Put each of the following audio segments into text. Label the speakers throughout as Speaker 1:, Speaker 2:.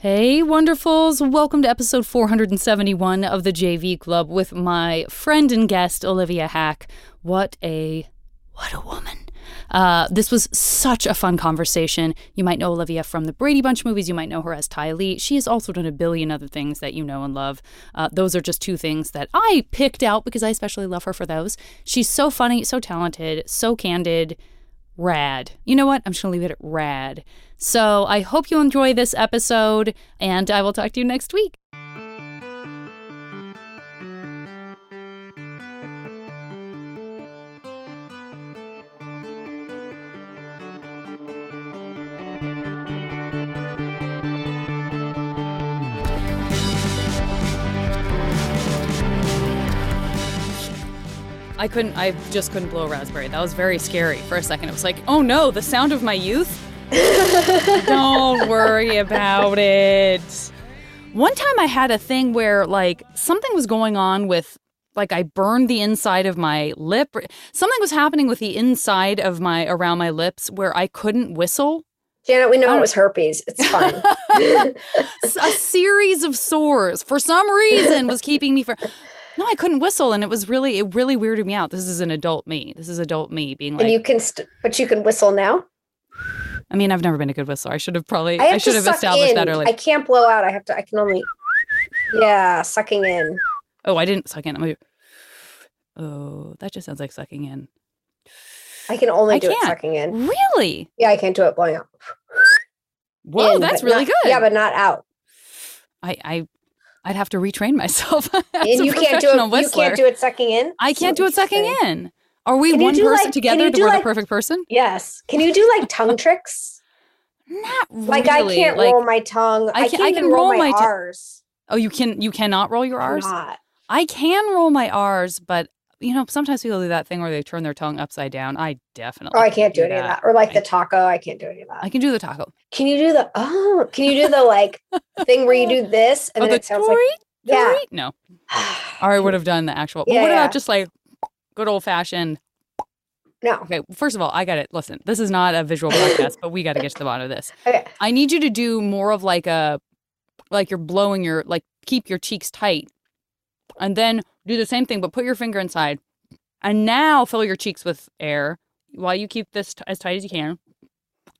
Speaker 1: Hey, wonderfuls. Welcome to episode 471 of the JV Club with my friend and guest, Olivia Hack. What a, what a woman. Uh, this was such a fun conversation. You might know Olivia from the Brady Bunch movies. You might know her as Ty Lee. She has also done a billion other things that you know and love. Uh, those are just two things that I picked out because I especially love her for those. She's so funny, so talented, so candid, rad. You know what? I'm just going to leave it at rad. So I hope you enjoy this episode, and I will talk to you next week. I couldn't, I just couldn't blow a raspberry. That was very scary for a second. It was like, oh no, the sound of my youth? Don't worry about it. One time I had a thing where, like, something was going on with, like, I burned the inside of my lip. Something was happening with the inside of my, around my lips where I couldn't whistle.
Speaker 2: Janet, we know it oh. was herpes. It's fine.
Speaker 1: a series of sores, for some reason, was keeping me from. No, I couldn't whistle, and it was really, it really weirded me out. This is an adult me. This is adult me being like.
Speaker 2: And you can, st- but you can whistle now.
Speaker 1: I mean, I've never been a good whistler. I should have probably, I, I should have established
Speaker 2: in.
Speaker 1: that earlier.
Speaker 2: I can't blow out. I have to. I can only. Yeah, sucking in.
Speaker 1: Oh, I didn't suck in. I'm oh, that just sounds like sucking in.
Speaker 2: I can only I do can't. it sucking in.
Speaker 1: Really?
Speaker 2: Yeah, I can't do it blowing out.
Speaker 1: Whoa, in, that's really
Speaker 2: not,
Speaker 1: good.
Speaker 2: Yeah, but not out.
Speaker 1: I, I I'd have to retrain myself. and
Speaker 2: you can't do it. Whistler. You can't do it sucking in.
Speaker 1: I can't do it sucking in. Are we one person like, together that we're like, the perfect person?
Speaker 2: Yes. Can you do like tongue tricks?
Speaker 1: Not really.
Speaker 2: Like I can't like, roll my tongue. I, can, I can roll, roll my, my R's.
Speaker 1: Oh, you can. You cannot roll your R's.
Speaker 2: Not.
Speaker 1: I can roll my R's, but you know, sometimes people do that thing where they turn their tongue upside down. I definitely.
Speaker 2: Oh, I can't do, do any that. of that. Or like I, the taco, I can't do any of that.
Speaker 1: I can do the taco.
Speaker 2: Can you do the oh? Can you do the like thing where you do this and oh, then the it sounds like
Speaker 1: yeah. No. Or I would have done the actual. Yeah, what about yeah. just like good old fashioned?
Speaker 2: No.
Speaker 1: Okay. First of all, I got it. Listen, this is not a visual podcast, but we got to get to the bottom of this.
Speaker 2: Okay.
Speaker 1: I need you to do more of like a, like you're blowing your, like keep your cheeks tight, and then do the same thing, but put your finger inside, and now fill your cheeks with air while you keep this t- as tight as you can,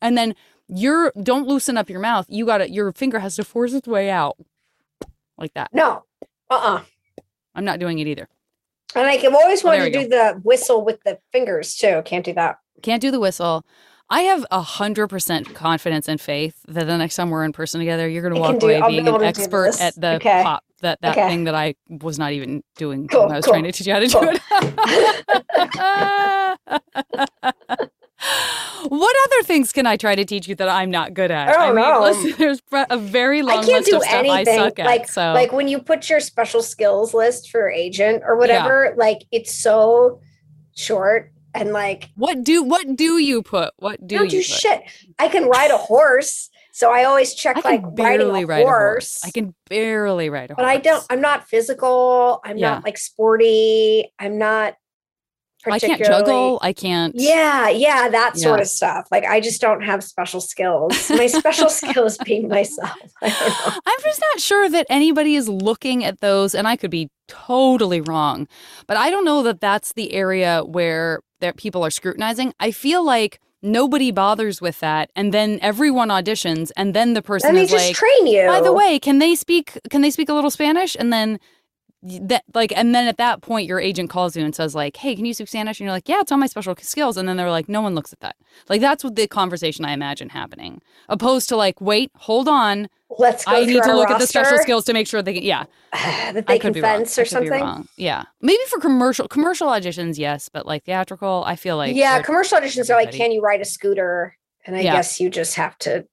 Speaker 1: and then you're don't loosen up your mouth. You got to Your finger has to force its way out like that.
Speaker 2: No. Uh-uh.
Speaker 1: I'm not doing it either.
Speaker 2: And like I've always wanted oh, to do go. the whistle with the fingers too. Can't do that.
Speaker 1: Can't do the whistle. I have a hundred percent confidence and faith that the next time we're in person together, you're going to walk away being an expert at the okay. pop that that okay. thing that I was not even doing cool, when I was cool. trying to teach you how to cool. do it. what other things can I try to teach you that I'm not good at?
Speaker 2: I don't I mean, know.
Speaker 1: Listen, there's a very long I can't list do of stuff anything. I suck
Speaker 2: like,
Speaker 1: at. So,
Speaker 2: like when you put your special skills list for agent or whatever, yeah. like it's so short and like
Speaker 1: what do what do you put? What do
Speaker 2: you
Speaker 1: do
Speaker 2: shit? I can ride a horse. So I always check I like riding a horse. a horse.
Speaker 1: I can barely ride a
Speaker 2: horse.
Speaker 1: But
Speaker 2: I don't I'm not physical. I'm yeah. not like sporty. I'm not
Speaker 1: I can't juggle. I can't.
Speaker 2: Yeah, yeah, that sort of stuff. Like I just don't have special skills. My special skill is being myself. I'm
Speaker 1: just not sure that anybody is looking at those, and I could be totally wrong, but I don't know that that's the area where that people are scrutinizing. I feel like nobody bothers with that and then everyone auditions and then the person
Speaker 2: and
Speaker 1: is
Speaker 2: just
Speaker 1: like
Speaker 2: train you
Speaker 1: by the way can they speak can they speak a little spanish and then that like and then at that point your agent calls you and says like hey can you speak spanish and you're like yeah it's on my special skills. And then they're like no one looks at that. Like that's what the conversation i imagine happening. Opposed to like wait hold on.
Speaker 2: Let's
Speaker 1: i need to look
Speaker 2: roster.
Speaker 1: at the special skills to make sure they can yeah.
Speaker 2: That they can fence or something?
Speaker 1: yeah. Maybe for commercial commercial auditions yes but like theatrical i feel like
Speaker 2: yeah commercial auditions are like can you ride a scooter? And i yeah. guess you just have to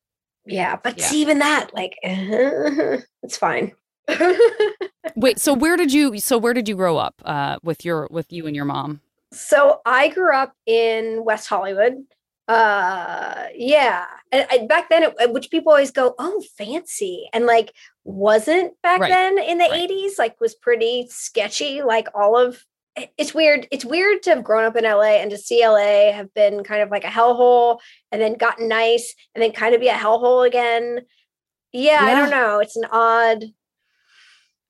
Speaker 2: yeah. But yeah. even that like it's fine
Speaker 1: Wait, so where did you so where did you grow up uh, with your with you and your mom?
Speaker 2: So I grew up in West Hollywood. Uh yeah. And, and back then it, which people always go, "Oh, fancy." And like wasn't back right. then in the right. 80s like was pretty sketchy like all of it's weird. It's weird to have grown up in LA and to see LA have been kind of like a hellhole and then gotten nice and then kind of be a hellhole again Yeah, I don't know. It's an odd.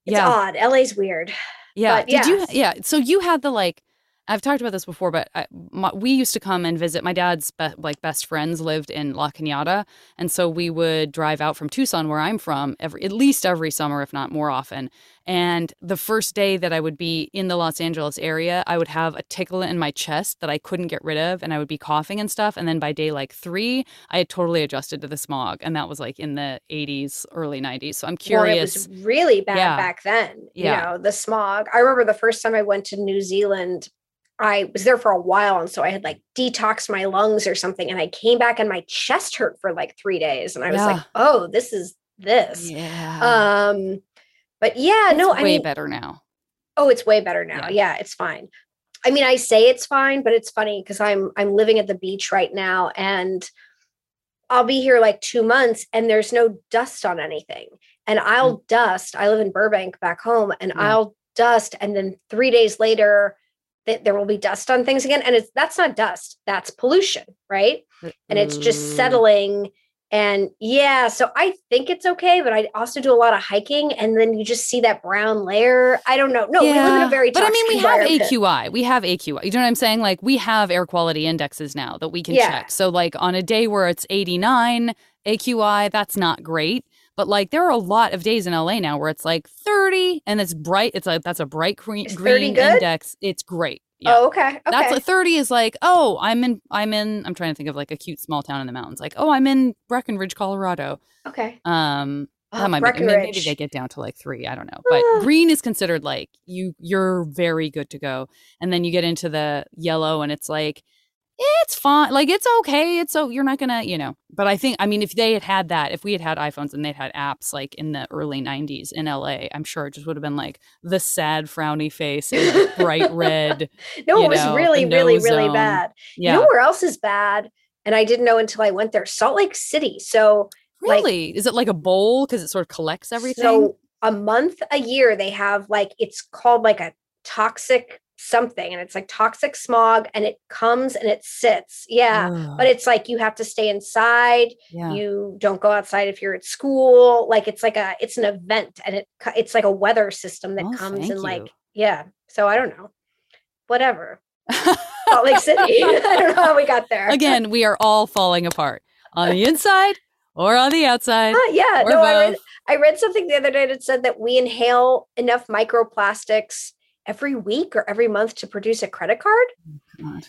Speaker 2: It's
Speaker 1: Yeah.
Speaker 2: odd. LA's weird.
Speaker 1: Yeah.
Speaker 2: But
Speaker 1: Did you? Yeah. So you had the like. I've talked about this before, but I, my, we used to come and visit. My dad's be, like best friends lived in La Cañada, and so we would drive out from Tucson, where I'm from, every at least every summer, if not more often. And the first day that I would be in the Los Angeles area, I would have a tickle in my chest that I couldn't get rid of, and I would be coughing and stuff. And then by day like three, I had totally adjusted to the smog, and that was like in the 80s, early 90s. So I'm
Speaker 2: Well, it was really bad
Speaker 1: Yeah.
Speaker 2: back then.
Speaker 1: Yeah.
Speaker 2: You know, the smog. I remember the first time I went to New Zealand, I was there for a while. And so I had like detoxed my lungs or something. And I came back and my chest hurt for like three days. And I was
Speaker 1: Yeah.
Speaker 2: like, oh, this is this.
Speaker 1: yeah.
Speaker 2: Um, but yeah,
Speaker 1: It's
Speaker 2: no, I
Speaker 1: way
Speaker 2: mean,
Speaker 1: better now.
Speaker 2: oh, it's way better now.
Speaker 1: Yeah.
Speaker 2: Yeah. it's fine. I mean, I say it's fine, but it's funny because I'm I'm living at the beach right now and I'll be here like two months and there's no dust on anything. And I'll dust. I live in Burbank back home and
Speaker 1: Mm. Yeah.
Speaker 2: I'll dust. And then three days later, th- there will be dust on things again. And it's that's not dust, that's pollution, right? And it's just mm-hmm. settling. And yeah, so I think it's okay, but I also do a lot of hiking, and then you just see that brown layer. I don't know. No, we live in a very
Speaker 1: but I mean, we have. AQI. We have AQI. You know what I'm saying? Like we have air quality indexes now that we can
Speaker 2: Yeah.
Speaker 1: check. So like on a day where it's 89 AQI, that's not great. But like there are a lot of days in LA now where it's like 30 and it's bright. It's like that's a bright green, green index. It's great. Yeah.
Speaker 2: Oh, okay. Okay.
Speaker 1: That's like 30 is like, oh, I'm in I'm in I'm trying to think of like a cute small town in the mountains. Like, oh, I'm in Breckenridge, Colorado.
Speaker 2: okay.
Speaker 1: Um that
Speaker 2: Oh,
Speaker 1: be maybe they get down to like three. I don't know. But
Speaker 2: Ah.
Speaker 1: green is considered like you you're very good to go. And then you get into the yellow and it's like it's fine. Like it's okay. It's so you're not gonna, you know. But I think I mean if they had had that, if we had had iPhones and they'd had apps like in the early '90s in LA, I'm sure it just would have been like the sad frowny face, and like bright red.
Speaker 2: No, it was
Speaker 1: know,
Speaker 2: really, really,
Speaker 1: no
Speaker 2: really
Speaker 1: um,
Speaker 2: bad.
Speaker 1: Yeah,
Speaker 2: You know where else is bad? And I didn't know until I went there. Salt Lake City. So like-
Speaker 1: really. is it like a bowl because it sort of collects everything?
Speaker 2: So a month a year they have like it's called like a toxic something and it's like toxic smog and it comes and it sits. Yeah.
Speaker 1: Ugh,
Speaker 2: But it's like you have to stay inside.
Speaker 1: yeah.
Speaker 2: You don't go outside if you're at school. Like it's like a it's an event and it it's like a weather system that
Speaker 1: Oh,
Speaker 2: comes and like yeah. So I don't know. Whatever. Salt Lake City. I don't know how we got there.
Speaker 1: Again, we are all falling apart on the inside or on the outside.
Speaker 2: Ah, yeah. No, I read. I read something the other day that said that we inhale enough microplastics every week or every month to produce a credit card.
Speaker 1: God.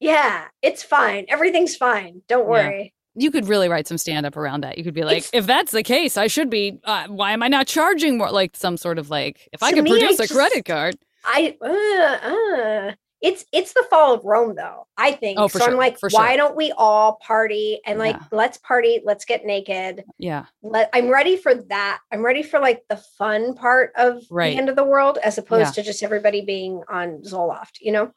Speaker 2: Yeah, it's fine. Everything's fine. Don't
Speaker 1: Yeah.
Speaker 2: worry.
Speaker 1: You could really write some stand up around that. You could be like,
Speaker 2: It's-
Speaker 1: if that's the case, I should be. Uh, why am I not charging more? Like some sort of like, if I could
Speaker 2: me, I
Speaker 1: produce a
Speaker 2: just-
Speaker 1: credit card.
Speaker 2: I uh, uh. It's it's the fall of Rome though. I think.
Speaker 1: Oh, for
Speaker 2: so
Speaker 1: sure,
Speaker 2: I'm like,
Speaker 1: for
Speaker 2: why
Speaker 1: sure.
Speaker 2: don't we all party and like
Speaker 1: Yeah.
Speaker 2: let's party, let's get naked.
Speaker 1: Yeah.
Speaker 2: Let I'm ready for that. I'm ready for like the fun part of
Speaker 1: Right.
Speaker 2: the end of the world as opposed
Speaker 1: Yeah.
Speaker 2: to just everybody being on Zoloft, you know?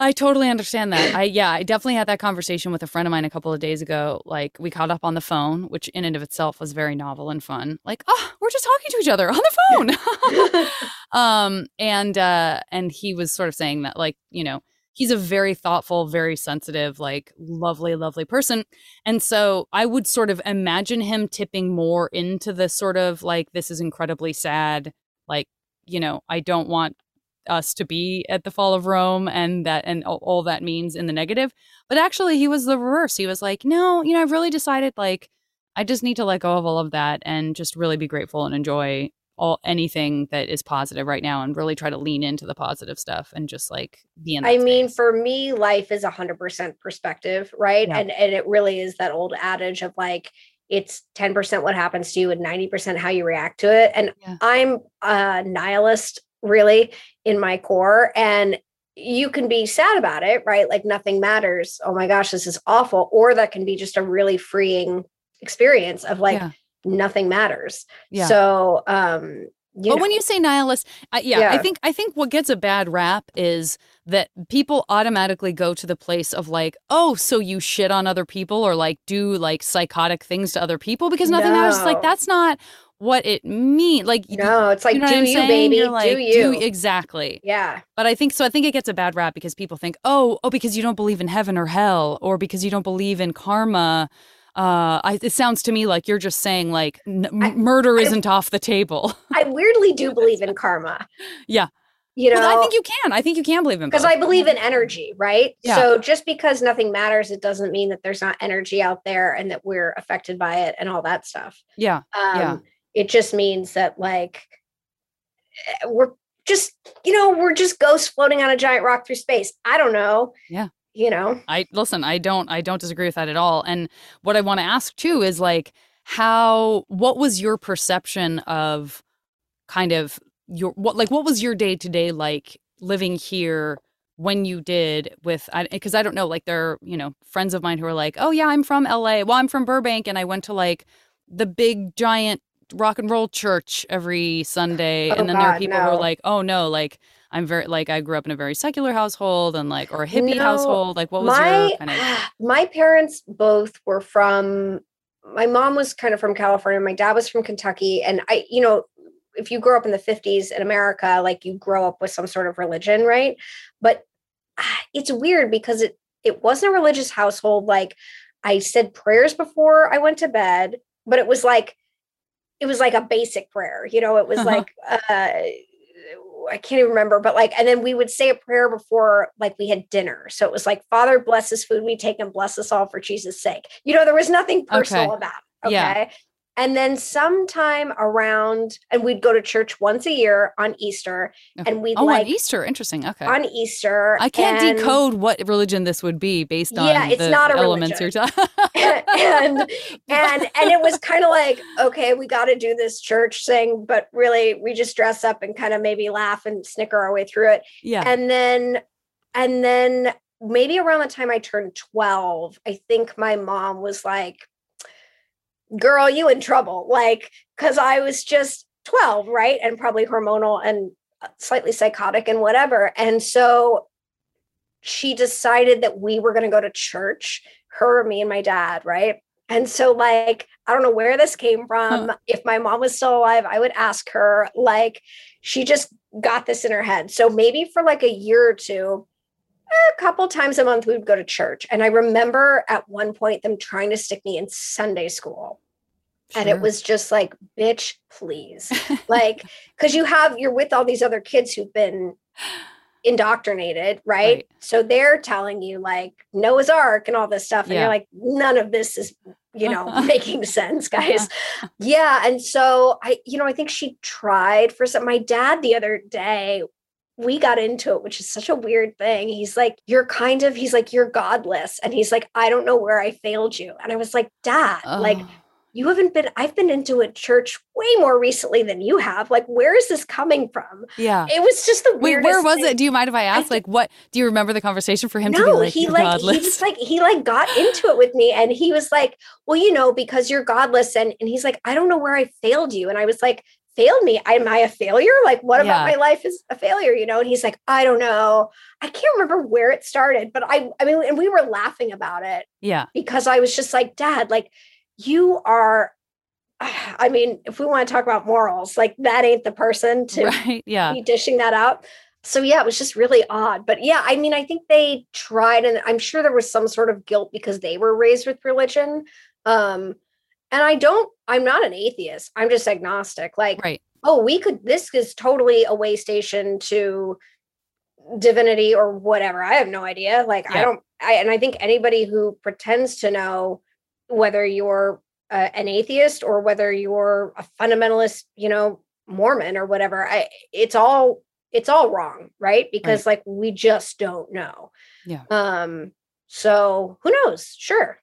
Speaker 1: I totally understand that. I yeah, I definitely had that conversation with a friend of mine a couple of days ago. Like we caught up on the phone, which in and of itself was very novel and fun. Like, oh, we're just talking to each other on the phone. um, and uh, and he was sort of saying that, like, you know, he's a very thoughtful, very sensitive, like lovely, lovely person. And so I would sort of imagine him tipping more into the sort of like, this is incredibly sad. Like, you know, I don't want us to be at the fall of Rome and that and all, that means in the negative. But actually he was the reverse. He was like, no, you know, I've really decided like I just need to let go of all of that and just really be grateful and enjoy all anything that is positive right now and really try to lean into the positive stuff and just like be in
Speaker 2: I mean, for me, life is a hundred percent perspective, right?
Speaker 1: Yeah.
Speaker 2: And and it really is that old adage of like it's 10% what happens to you and 90% how you react to it. And
Speaker 1: Yeah.
Speaker 2: I'm a nihilist really in my core. And you can be sad about it, right? Like nothing matters. Oh my gosh, this is awful. Or that can be just a really freeing experience of like
Speaker 1: yeah.
Speaker 2: nothing matters.
Speaker 1: Yeah.
Speaker 2: So um you
Speaker 1: but
Speaker 2: know,
Speaker 1: when you say nihilist, I, yeah, I think I think what gets a bad rap is that people automatically go to the place of like, oh, so you shit on other people or like do like psychotic things to other people because nothing matters. Like that's not what it means. Like,
Speaker 2: no, it's like
Speaker 1: you know
Speaker 2: do you, baby,
Speaker 1: like,
Speaker 2: do you.
Speaker 1: exactly.
Speaker 2: yeah.
Speaker 1: But I think so. I think it gets a bad rap because people think, oh, oh, because you don't believe in heaven or hell, or because you don't believe in karma. uh, I, it sounds to me like you're just saying like n- I, murder isn't I, off the table.
Speaker 2: I weirdly do believe in karma.
Speaker 1: Yeah.
Speaker 2: You know,
Speaker 1: well, I think you can. I think you can believe in
Speaker 2: because I believe in energy, right? Yeah. So just because nothing matters, it doesn't mean that there's not energy out there and that we're affected by it and all that stuff.
Speaker 1: Yeah. Um, yeah.
Speaker 2: It just means that like eh, we're just, you know, we're just ghosts floating on a giant rock through space. I don't know.
Speaker 1: Yeah.
Speaker 2: You know?
Speaker 1: I listen i don't i don't disagree with that at all. And what i want to ask too is like how what was your perception of kind of your what like what was your day to day like living here when you did with because I, I don't know like there are you know friends of mine who are like oh yeah i'm from la well i'm from burbank. And i went to like the big giant rock and roll church every sunday oh, and then God, there are people no. who are like oh no like I'm very like I grew up in a very secular household and like or a hippie no, household. Like what was my, your kind of
Speaker 2: my parents both were from my mom was kind of from California, my dad was from Kentucky. And I, you know, if you grow up in the 50s in America, like you grow up with some sort of religion, right? But it's weird because it it wasn't a religious household. Like I said prayers before I went to bed, but it was like it was like a basic prayer, you know, it was like uh I can't even remember, but like, and then we would say a prayer before like we had dinner. So it was like, Father, bless this food we take and bless us all for Jesus' sake. You know, there was nothing personal okay. about. It, okay. Yeah. And then sometime around, and we'd go to church once a year on Easter, okay. and we'd
Speaker 1: oh,
Speaker 2: like
Speaker 1: on Easter, interesting. Okay,
Speaker 2: on Easter,
Speaker 1: I can't and, decode what religion this would be based on yeah, it's not a elements religion. you're talking.
Speaker 2: and and and it was kind of like, okay, we got to do this church thing, but really, we just dress up and kind of maybe laugh and snicker our way through it.
Speaker 1: Yeah,
Speaker 2: and then and then maybe around the time I turned twelve, I think my mom was like girl, you in trouble. Like, cause I was just 12, right? And probably hormonal and uh, slightly psychotic and whatever. And so she decided that we were going to go to church, her, me, and my dad, right? And so, like, I don't know where this came from. Huh. If my mom was still alive, I would ask her. Like, she just got this in her head. So maybe for like a year or two, a couple times a month we would go to church. And I remember at one point them trying to stick me in Sunday school. Sure. And it was just like, bitch, please. like, because you have, you're with all these other kids who've been indoctrinated, right? right? So they're telling you like Noah's Ark and all this stuff. And yeah. you're like, none of this is, you know, making sense, guys. yeah. And so I, you know, I think she tried for some. My dad the other day we got into it, which is such a weird thing. He's like, You're kind of, he's like, You're godless. And he's like, I don't know where I failed you. And I was like, Dad, oh. like, you haven't been, I've been into a church way more recently than you have. Like, where is this coming from?
Speaker 1: Yeah.
Speaker 2: It was just the weirdest
Speaker 1: Wait, where was thing. it? Do you mind if I ask? I like, what do you remember the conversation for him no, to be like,
Speaker 2: he like,
Speaker 1: godless?
Speaker 2: he just like, he like got into it with me and he was like, Well, you know, because you're godless. And, and he's like, I don't know where I failed you. And I was like, failed me. Am I a failure? Like, what yeah. about my life is a failure? You know? And he's like, I don't know. I can't remember where it started, but I, I mean, and we were laughing about it.
Speaker 1: Yeah.
Speaker 2: Because I was just like, Dad, like, you are. I mean, if we want to talk about morals, like that ain't the person to
Speaker 1: right, yeah.
Speaker 2: be dishing that out. So yeah, it was just really odd. But yeah, I mean, I think they tried, and I'm sure there was some sort of guilt because they were raised with religion. Um, and I don't, I'm not an atheist. I'm just agnostic. Like,
Speaker 1: right.
Speaker 2: oh, we could, this is totally a way station to divinity or whatever. I have no idea. Like, yeah. I don't, I, and I think anybody who pretends to know whether you're uh, an atheist or whether you're a fundamentalist, you know, Mormon or whatever, I, it's all, it's all wrong. Right. Because right. like, we just don't know.
Speaker 1: Yeah.
Speaker 2: Um, so who knows? Sure.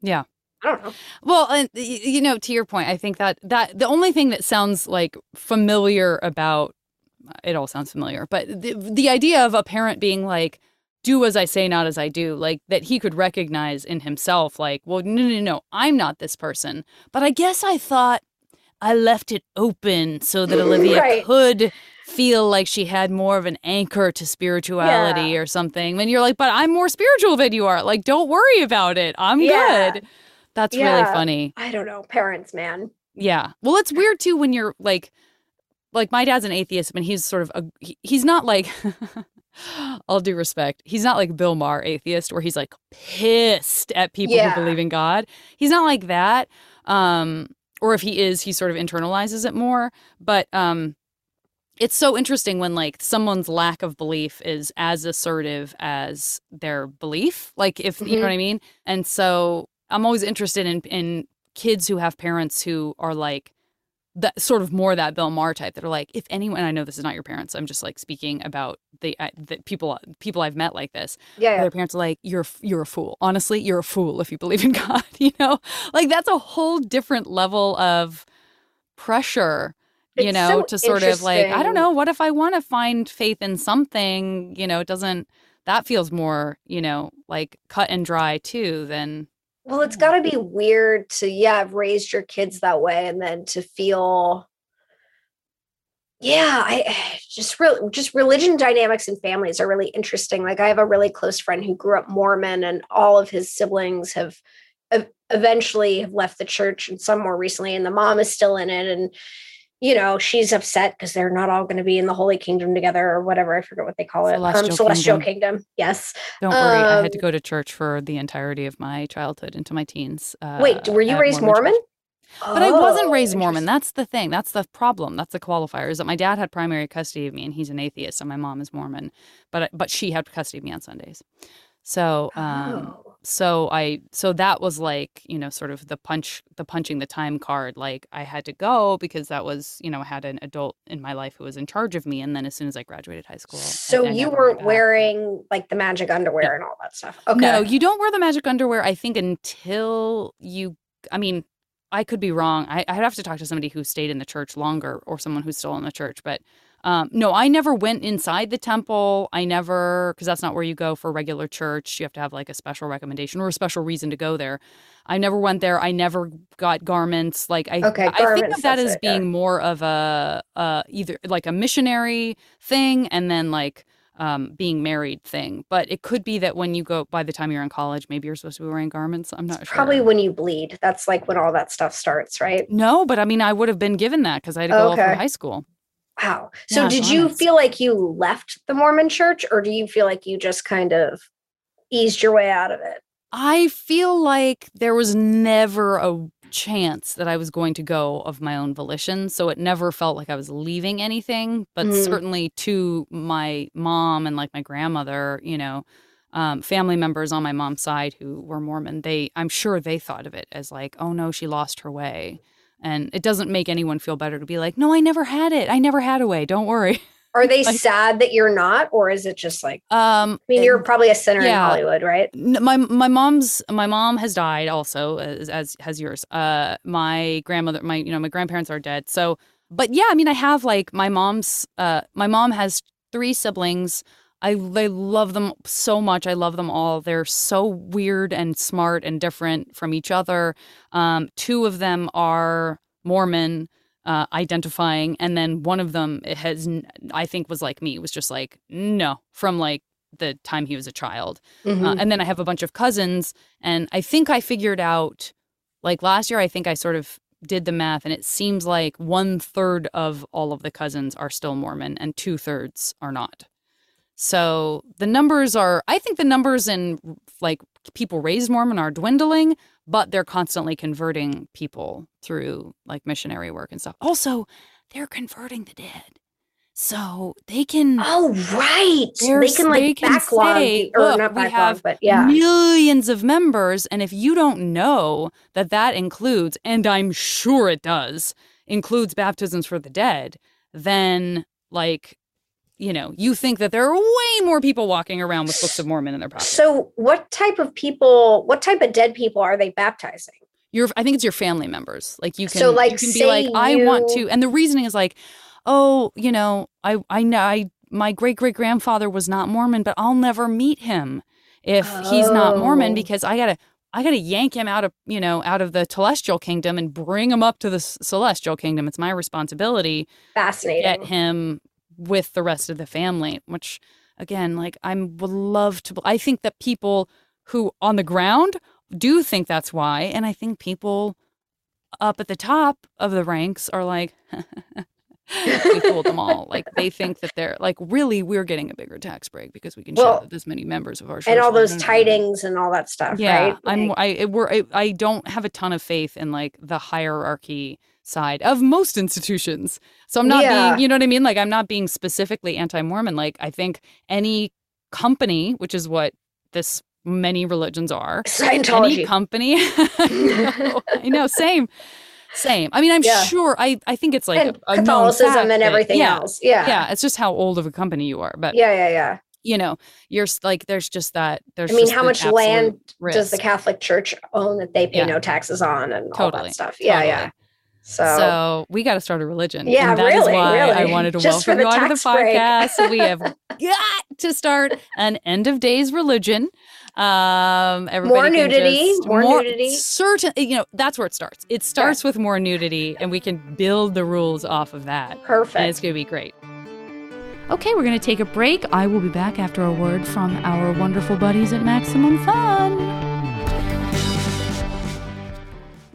Speaker 1: Yeah.
Speaker 2: I don't know.
Speaker 1: Well, and you know, to your point, I think that that the only thing that sounds like familiar about it all sounds familiar, but the the idea of a parent being like, "Do as I say, not as I do," like that he could recognize in himself, like, "Well, no, no, no, I'm not this person." But I guess I thought I left it open so that Olivia right. could feel like she had more of an anchor to spirituality yeah. or something. And you're like, but I'm more spiritual than you are. Like, don't worry about it. I'm yeah. good. That's yeah, really funny.
Speaker 2: I don't know. Parents, man.
Speaker 1: Yeah. Well, it's weird too when you're like, like my dad's an atheist, but he's sort of a, he, he's not like, all due respect, he's not like Bill Maher, atheist, where he's like pissed at people
Speaker 2: Yeah.
Speaker 1: who believe in God. He's not like that. Um, or if he is, he sort of internalizes it more. But um, it's so interesting when like someone's lack of belief is as assertive as their belief. Like if you know
Speaker 2: Mhm.
Speaker 1: what I mean. And so I'm always interested in in kids who have parents who are like that sort of more that Bill Maher type that are like, if anyone, I know this is not your parents, I'm just like speaking about the, uh, the people people I've met like this.
Speaker 2: Yeah, yeah.
Speaker 1: Their parents are like, you're you're a fool. Honestly, you're a fool if you believe in God. You know, like that's a whole different level of pressure. You
Speaker 2: It's
Speaker 1: know,
Speaker 2: so
Speaker 1: to sort of like, I don't know, what if I want to find faith in something? You know, it doesn't. That feels more, you know, like cut and dry too than
Speaker 2: Well, it's got to be weird to yeah have raised your kids that way, and then to feel, yeah, I just real just religion dynamics in families are really interesting. Like I have a really close friend who grew up Mormon, and all of his siblings have ev- eventually have left the church, and some more recently, and the mom is still in it, and you know she's upset because they're not all going to be in the Holy Kingdom together or whatever. I forget what they call it.
Speaker 1: Celestial
Speaker 2: um, Celestial
Speaker 1: Kingdom.
Speaker 2: Kingdom. Yes.
Speaker 1: Don't worry, I had to
Speaker 2: Um,
Speaker 1: go to church for the entirety of my childhood into my teens. Uh,
Speaker 2: Wait, were you raised
Speaker 1: Mormon
Speaker 2: Mormon?
Speaker 1: But I wasn't
Speaker 2: Oh,
Speaker 1: raised Mormon. That's the thing. That's the problem. That's the qualifier. Is that my dad had primary custody of me, and he's an atheist, and my mom is Mormon. But but she had custody of me on Sundays. So um,
Speaker 2: Oh.
Speaker 1: So I so that was like you know sort of the punch the punching the time card. Like I had to go because that was you know I had an adult in my life who was in charge of me, and then as soon as I graduated high school,
Speaker 2: So
Speaker 1: I
Speaker 2: you weren't wearing like the magic underwear and all that stuff. Okay.
Speaker 1: No, you don't wear the magic underwear, I think, until you. I mean, I could be wrong. I, I'd have to talk to somebody who stayed in the church longer or someone who's still in the church. But um, no, I never went inside the temple. I never, because that's not where you go for regular church. You have to have like a special recommendation or a special reason to go there. I never went there. I never got garments. Like I,
Speaker 2: Okay,
Speaker 1: I think of that as being more of a uh, either like a missionary thing and then like um, being married thing. But it could be that when you go, by the time you're in college, maybe you're supposed to be wearing garments. I'm not sure.
Speaker 2: Probably when you bleed. That's like when all that stuff starts, right?
Speaker 1: No, but I mean, I would have been given that because I had to go all
Speaker 2: Okay.
Speaker 1: through high school.
Speaker 2: Wow. So
Speaker 1: Yeah,
Speaker 2: did you feel like you left the Mormon church or do you feel like you just kind of eased your way out of it?
Speaker 1: I feel like there was never a chance that I was going to go of my own volition. So it never felt like I was leaving anything. But
Speaker 2: Mhm.
Speaker 1: certainly to my mom and like my grandmother, you know, um, family members on my mom's side who were Mormon, they, I'm sure they thought of it as like, oh no, she lost her way. And it doesn't make anyone feel better to be like, no, I never had it. I never had a way. Don't worry.
Speaker 2: Are they
Speaker 1: Like-
Speaker 2: sad that you're not or is it just like
Speaker 1: Um,
Speaker 2: I mean you're probably a sinner
Speaker 1: yeah.
Speaker 2: in Hollywood, right?
Speaker 1: My my mom's my mom has died also as, as has yours uh my grandmother my you know my grandparents are dead so but yeah i mean i have like my mom's uh my mom has three siblings i they love them so much i love them all they're so weird and smart and different from each other um two of them are mormon uh, identifying and then one of them has i think was like me was just like no from like the time he was a child
Speaker 2: Mhm.
Speaker 1: uh, and then I have a bunch of cousins, and I think I figured out, like last year, I think I sort of did the math, and it seems like one third of all of the cousins are still Mormon, and two thirds are not. So the numbers are, I think the numbers in like people raised Mormon are dwindling, but they're constantly converting people through like missionary work and stuff. Also, they're converting the dead. So they can
Speaker 2: Oh right. They can like
Speaker 1: they can
Speaker 2: backlog
Speaker 1: say,
Speaker 2: or
Speaker 1: "Look,
Speaker 2: not
Speaker 1: we have
Speaker 2: but yeah.
Speaker 1: millions of members. And if you don't know that that includes, and I'm sure it does, includes baptisms for the dead, then like, you know, you think that there are way more people walking around with Books of Mormon in their pockets.
Speaker 2: So what type of people, what type of dead people are they baptizing?
Speaker 1: your I think it's your family members. Like you can
Speaker 2: So, like,
Speaker 1: you can be like I want to and the reasoning is like, "Oh, you know, I I know I my great-great-grandfather was not Mormon, but I'll never meet him if he's not Mormon
Speaker 2: Oh.
Speaker 1: because I got to I got to yank him out of, you know, out of the celestial kingdom and bring him up to the celestial kingdom. It's my responsibility
Speaker 2: Fascinating.
Speaker 1: get him with the rest of the family, which again, like I would love to I think that people who on the ground do think that's why. And I think people up at the top of the ranks are like, we fooled them all. Like they think that they're like really we're getting a bigger tax break because we can
Speaker 2: Well,
Speaker 1: show that this many members of our
Speaker 2: and all those tidings and all that stuff,
Speaker 1: Yeah,
Speaker 2: right?
Speaker 1: I'm.
Speaker 2: Like,
Speaker 1: I it- we're. I, I don't have a ton of faith in like the hierarchy side of most institutions. So I'm not
Speaker 2: Yeah.
Speaker 1: being. You know what I mean? Like I'm not being specifically anti-Mormon. Like I think any company, which is what this many religions are, any
Speaker 2: Scientology.
Speaker 1: company. I know, I know, same, same. I mean, I'm
Speaker 2: Yeah.
Speaker 1: sure. I I think it's like
Speaker 2: and
Speaker 1: a, a
Speaker 2: Catholicism and
Speaker 1: that-
Speaker 2: everything
Speaker 1: yeah,
Speaker 2: else. Yeah.
Speaker 1: Yeah, it's just how old of a company you are. But
Speaker 2: Yeah, yeah, yeah.
Speaker 1: you know, you're like there's just that. There's.
Speaker 2: I mean, how much land does the. Catholic Church own that they pay
Speaker 1: Yeah.
Speaker 2: no taxes on and all that stuff? Yeah, yeah. So,
Speaker 1: So we got to start a religion.
Speaker 2: Yeah,
Speaker 1: and that is
Speaker 2: really,
Speaker 1: why I
Speaker 2: really.
Speaker 1: wanted to
Speaker 2: Just
Speaker 1: welcome
Speaker 2: the
Speaker 1: you onto the podcast. we have got to start an end of days religion. Um, everybody can
Speaker 2: nudity,
Speaker 1: just-
Speaker 2: more nudity.
Speaker 1: Certain, you know, that's where it starts. It starts with more nudity, and we can build the rules off of that. And it's going to be great. Okay, we're going to take a break. I will be back after a word from our wonderful buddies at Maximum Fun.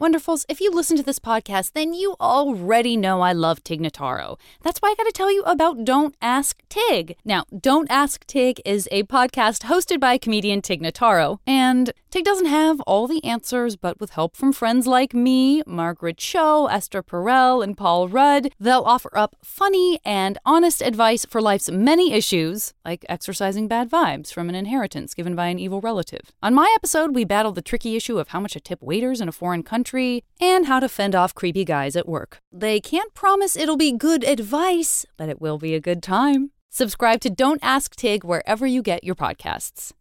Speaker 1: Wonderfuls, if you listen to this podcast, then you already know I love Tig Notaro. That's why I got to tell you about Don't Ask Tig. Now, Don't Ask Tig is a podcast hosted by comedian Tig Notaro, and Tig doesn't have all the answers, but with help from friends like me, Margaret Cho, Esther Perel, and Paul Rudd, they'll offer up funny and honest advice for life's many issues, like exercising bad vibes from an inheritance given by an evil relative. On my episode, we battle the tricky issue of how much to tip waiters in a foreign country and how to fend off creepy guys at work. They can't promise it'll be good advice, but it will be a good time. Subscribe to Don't Ask Tig wherever you get your podcasts.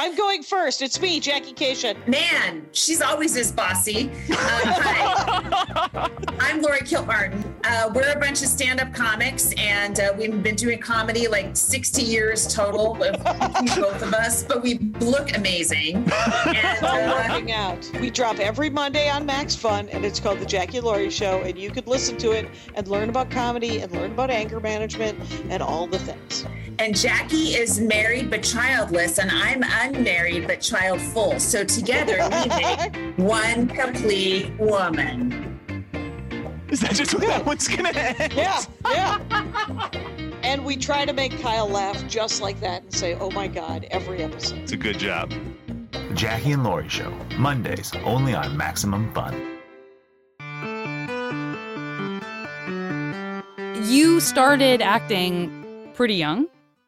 Speaker 3: I'm going first. It's me, Jackie Kashian.
Speaker 4: Man, she's always this bossy. Uh, hi, I'm Laurie Kilmartin. Uh, we're a bunch of stand-up comics, and uh, we've been doing comedy like 60 years total, with both of us. But we look amazing. And,
Speaker 3: No
Speaker 4: uh,
Speaker 3: working out. We drop every Monday on Max Fun, and it's called The Jackie Laurie Show, and you could listen to it and learn about comedy and learn about anger management and all the things.
Speaker 4: and Jackie is married but childless, and I'm unmarried but child full. So together we make one complete woman.
Speaker 5: Is that just what that one's gonna end?
Speaker 3: Yeah, yeah. And we try to make Kyle laugh just like that and say, oh my God, every episode.
Speaker 5: It's a good job. The Jackie and Laurie Show, Mondays, only on Maximum Fun.
Speaker 1: You started acting pretty young.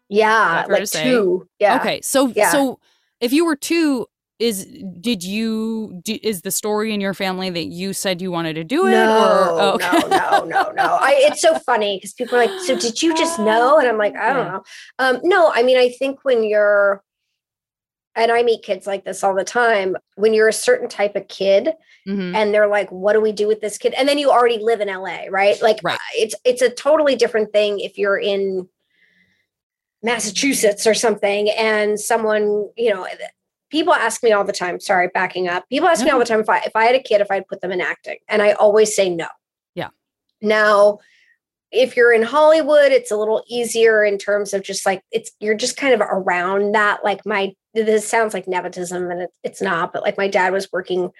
Speaker 2: Yeah,
Speaker 1: fair to
Speaker 2: like two. Yeah.
Speaker 1: Okay, so
Speaker 2: Yeah.
Speaker 1: so if you were two, is did you do, is the story in your family that you said you wanted to do it?
Speaker 2: No,
Speaker 1: or, oh, okay.
Speaker 2: no, no, no, no. I, it's so funny because people are like, "So did you just know?" And I'm like, "I don't
Speaker 1: Yeah.
Speaker 2: know." Um, no, I mean, I think when you're, and I meet kids like this all the time. When you're a certain type of kid,
Speaker 1: Mhm.
Speaker 2: and they're like, "What do we do with this kid?" And then you already live in LA, right? Like,
Speaker 1: Right.
Speaker 2: it's it's a totally different thing if you're in Massachusetts or something, and someone, you know, people ask me all the time. Sorry, backing up. People ask me all the time if I if I had a kid, if I'd put them in acting, and I always say no.
Speaker 1: Yeah.
Speaker 2: Now, if you're in Hollywood, it's a little easier in terms of just like it's you're just kind of around that. Like my this sounds like nepotism, and it, it's not, but like my dad was working